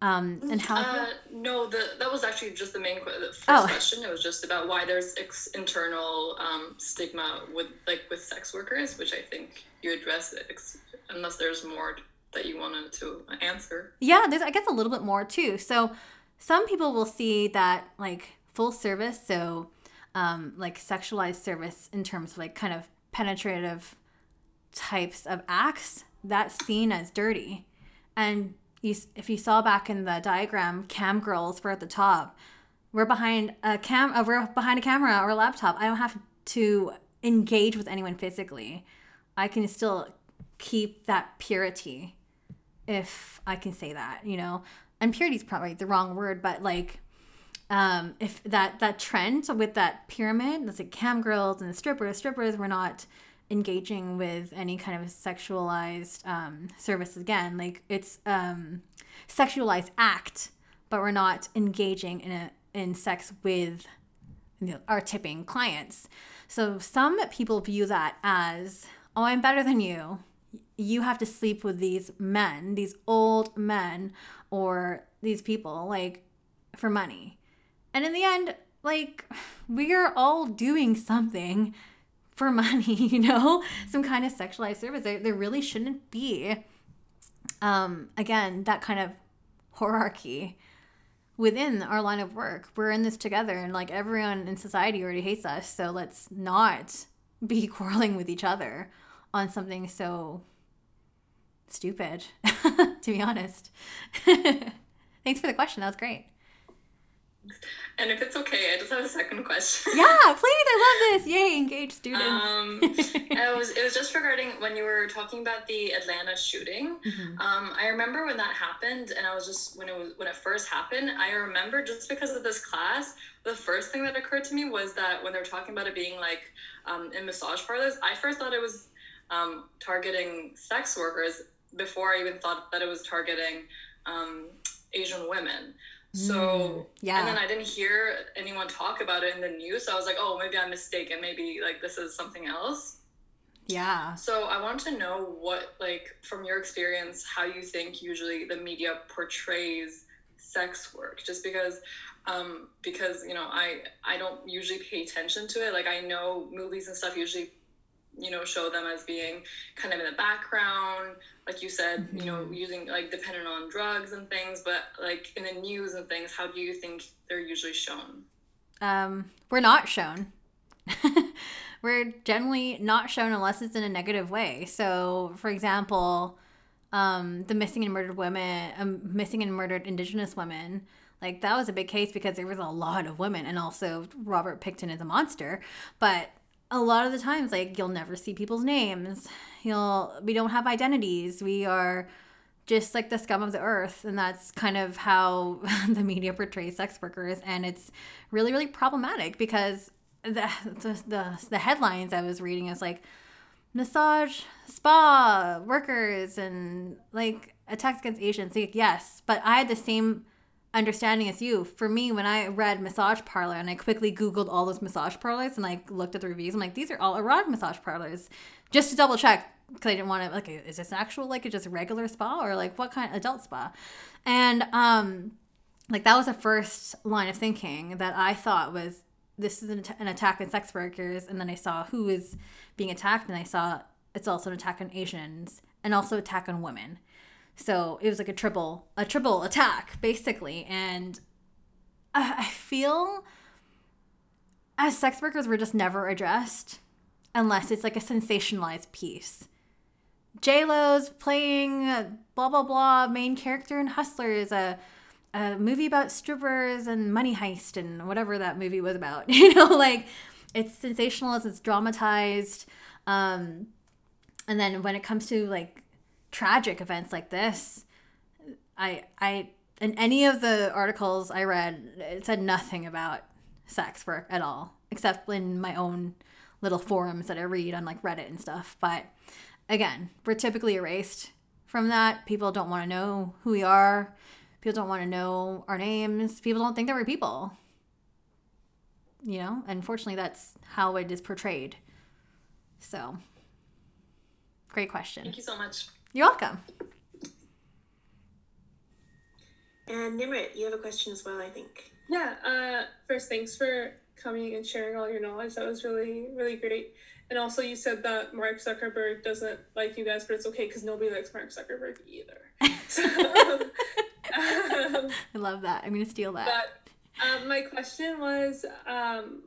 um, and how. Uh, no, the that was actually just the main the first Oh. question. It was just about why there's ex- internal um, stigma with like with sex workers, which I think you addressed it. Ex- unless there's more that you wanted to answer. yeah, there's I guess a little bit more too. So some people will see that like full service, so um, like sexualized service in terms of like kind of penetrative types of acts, that's seen as dirty. And you, if you saw back in the diagram, cam girls were at the top. We're behind a cam. Uh, we're behind a camera or a laptop. I don't have to engage with anyone physically. I can still keep that purity, if I can say that. You know, and purity is probably the wrong word, but like um, if that that trend with that pyramid, that's like cam girls and the strippers, strippers were not engaging with any kind of sexualized um, service again. Like it's um, sexualized act, but we're not engaging in a in sex with you know, our tipping clients. So some people view that as, oh, I'm better than you. You have to sleep with these men, these old men, or these people, like for money. And in the end, like, <laughs> we're all doing something for <laughs> money, you know? Some kind of sexualized service. There, there really shouldn't be, um, again, that kind of hierarchy within our line of work. We're in this together, and like everyone in society already hates us. So let's not be <laughs> quarreling with each other on something so stupid, <laughs> to be honest. <laughs> Thanks for the question. That was great. And if it's okay, I just have a second question. Yeah, <laughs> please. I love this. Yay, engaged students. Um, it was it was just regarding when you were talking about the Atlanta shooting. Mhm. Um, I remember when that happened, and I was just when it was when it first happened. I remember just because of this class, the first thing that occurred to me was that when they were talking about it being like um, in massage parlors, I first thought it was um, targeting sex workers before I even thought that it was targeting um, Asian women. So Mm, yeah. and then I didn't hear anyone talk about it in the news. So I was like, oh, maybe I'm mistaken. Maybe like this is something else. yeah. So I want to know what, like, from your experience, how you think usually the media portrays sex work just because um because you know i i don't usually pay attention to it like i know movies and stuff usually you know show them as being kind of in the background like you said mm-hmm. you know mm-hmm. using like dependent on drugs and things but like in the news and things how do you think they're usually shown um we're not shown <laughs> we're generally not shown unless it's in a negative way so for example um the missing and murdered women um, missing and murdered indigenous women like that was a big case because there was a lot of women and also robert pickton is a monster but a lot of the times like you'll never see people's names. You'll we don't have identities. We are just like the scum of the earth. And that's kind of how <laughs> the media portrays sex workers. And it's really really problematic because the the, the, the headlines i was reading is like massage spa workers and like attacks against asians. Like yes but i had the same understanding as you. For me, when I read massage parlor and I quickly Googled all those massage parlors and like looked at the reviews, I'm like, these are all erotic massage parlors, just to double check because I didn't want to like, is this actual like a just regular spa or like what kind of adult spa? And um, like that was the first line of thinking that I thought was this is an, an attack on sex workers, and then I saw who is being attacked, and I saw it's also an attack on Asians and also attack on women. So it was like a triple a triple attack basically, and I feel as sex workers we're just never addressed unless it's like a sensationalized piece. J Lo's playing blah blah blah main character in Hustlers, a a movie about strippers and money heist and whatever that movie was about. <laughs> You know, like it's sensationalized, it's dramatized. Um, and then when it comes to like tragic events like this, I I in any of the articles I read, it said nothing about sex work at all, except in my own little forums that I read on like Reddit and stuff. But again, we're typically erased from that. People don't want to know who we are. People don't want to know our names. People don't think that we're people. You know, unfortunately, that's how it is portrayed. So, great question. Thank you so much. You're welcome. And Nimrit, you have a question as well, I think. Yeah. Uh, first, thanks for coming and sharing all your knowledge. That was really, really great. And also, you said that Mark Zuckerberg doesn't like you guys, but it's okay because nobody likes Mark Zuckerberg either. <laughs> So, <laughs> um, <laughs> I love that. I'm going to steal that. But um, my question was um,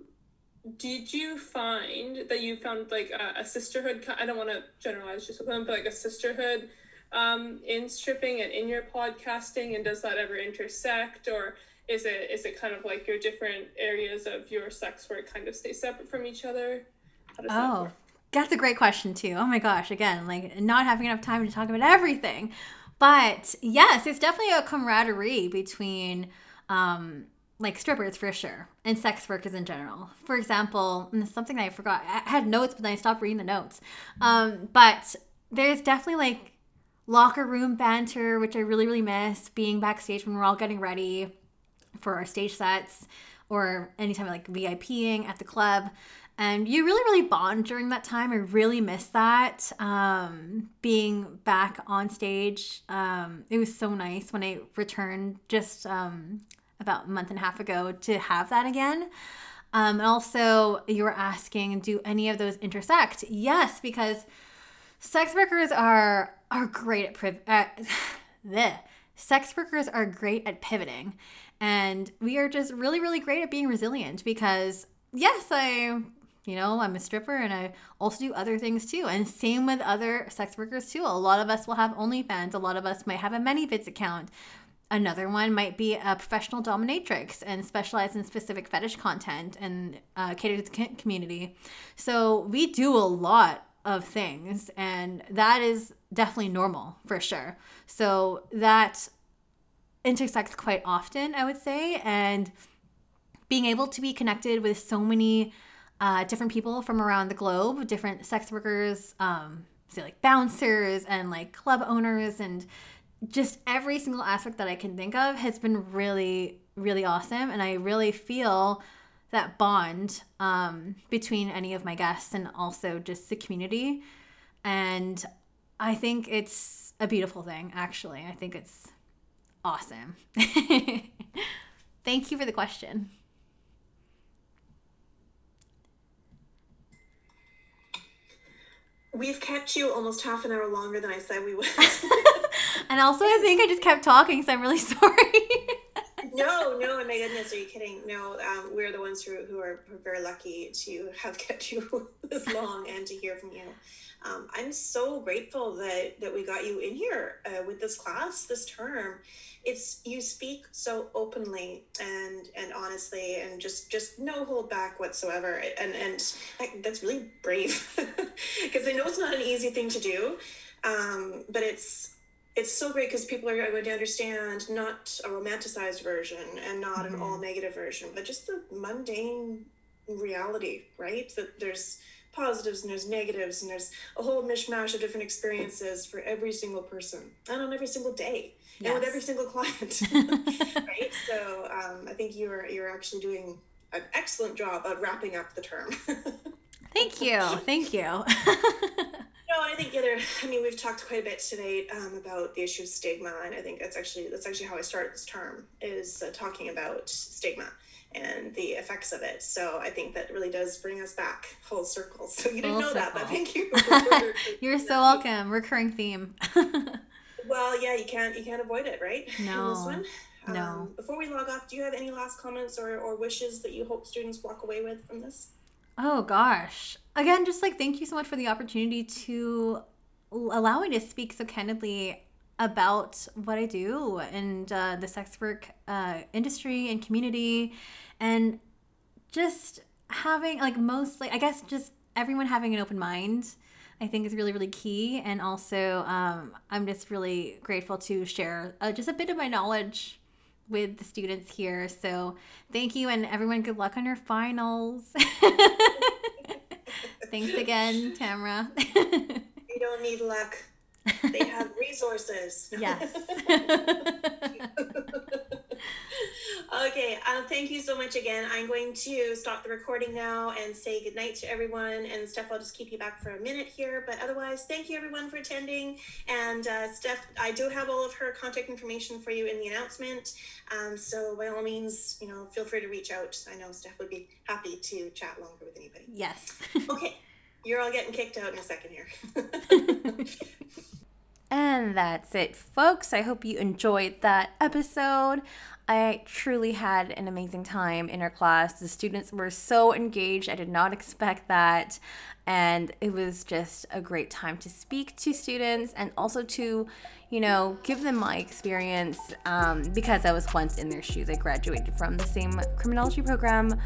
did you find that you found like a, a sisterhood i don't want to generalize just with them but like a sisterhood um, in stripping and in your podcasting and does that ever intersect or is it is it kind of like your different areas of your sex work kind of stay separate from each other? Oh that that's a great question too. Oh my gosh again like not having enough time to talk about everything. But yes it's definitely a camaraderie between um, like strippers for sure and sex workers in general. For example and something that i forgot i had notes but then i stopped reading the notes. Um, but there's definitely like locker room banter which i really really miss being backstage when we're all getting ready for our stage sets or anytime like viping at the club. And you really really bond during that time. I really miss that um, being back on stage. Um, it was so nice when i returned just um, about a month and a half ago to have that again. Um, and also, you were asking, do any of those intersect? Yes, because sex workers are are great at priv- <sighs> sex workers are great at pivoting, and we are just really really great at being resilient. Because yes, I you know i'm a stripper and i also do other things too and same with other sex workers too a lot of us will have onlyfans a lot of us might have a ManyVids account Another one might be a professional dominatrix and specialize in specific fetish content and uh, cater to the community. So we do a lot of things, and that is definitely normal for sure. So that intersects quite often, I would say, and being able to be connected with so many uh, different people from around the globe, different sex workers, um, say like bouncers and like club owners and just every single aspect that I can think of has been really, really awesome. And I really feel that bond um, between any of my guests and also just the community. And I think it's a beautiful thing, actually. I think it's awesome. <laughs> Thank you for the question. We've kept you almost half an hour longer than I said we would. <laughs> and also, I think I just kept talking, so I'm really <laughs> sorry. no, no, and my goodness, are you kidding? No, um, we're the ones who, who are very lucky to have kept <laughs> you this long and to hear from you. Um, I'm so grateful that that we got you in here uh, with this class this term. It's you speak so openly and and honestly and just just no hold back whatsoever. And and that's really brave <laughs> because I know it's not an easy thing to do, um, but it's it's so great because people are going to understand not a romanticized version and not mm-hmm. an all negative version, but just the mundane reality, right? That there's positives and there's negatives and there's a whole mishmash of different experiences for every single person and on every single day yes. and with every single client <laughs> right so um, i think you're you're actually doing an excellent job of wrapping up the term <laughs> thank you thank you <laughs> no i think either. i mean we've talked quite a bit today um, about the issue of stigma and i think that's actually that's actually how i started this term is uh, talking about stigma and the effects of it. So I think that really does bring us back full circle. So <laughs> you didn't full know circle. that, but thank you. <laughs> You're so welcome. Recurring theme. <laughs> well, yeah, you can't you can't avoid it, right? No. In this one. No. Um, before we log off, do you have any last comments or, or wishes that you hope students walk away with from this? Oh gosh. Again, just like thank you so much for the opportunity to allow me to speak so candidly about what I do and uh, the sex work uh, industry and community, and just having like mostly, I guess, just everyone having an open mind. I think is really really key, and also um, I'm just really grateful to share uh, just a bit of my knowledge with the students here. So thank you, and everyone, good luck on your finals. <laughs> Thanks again, Tamara. you don't need luck <laughs> they have resources. Yes. <laughs> <laughs> okay. Uh, thank you so much again. I'm going to stop the recording now and say goodnight to everyone. And Steph, I'll just keep you back for a minute here. But otherwise, thank you everyone for attending. And uh, Steph, I do have all of her contact information for you in the announcement. Um, so by all means, you know, feel free to reach out. I know Steph would be happy to chat longer with anybody. Yes. okay. You're all getting kicked out in a second here. <laughs> <laughs> and that's it, folks. I hope you enjoyed that episode. I truly had an amazing time in our class. The students were so engaged. I did not expect that. And it was just a great time to speak to students and also to, you know, give them my experience um, because I was once in their shoes. I graduated from the same criminology program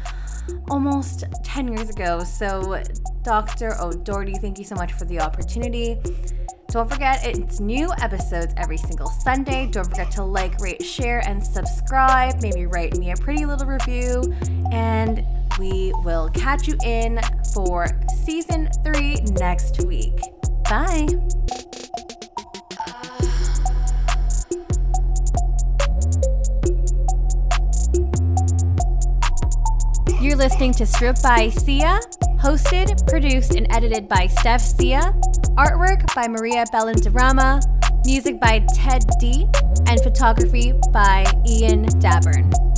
almost 10 years ago. So, Dr. O'Doherty, thank you so much for the opportunity. Don't forget, it's new episodes every single Sunday. Don't forget to like, rate, share, and subscribe. Maybe write me a pretty little review. And we will catch you in for season three next week. Bye. You're listening to Strip by Sia, hosted, produced, and edited by Steph Sia, artwork by Maria Bellandarama, music by Ted D, and photography by Ian Dabern.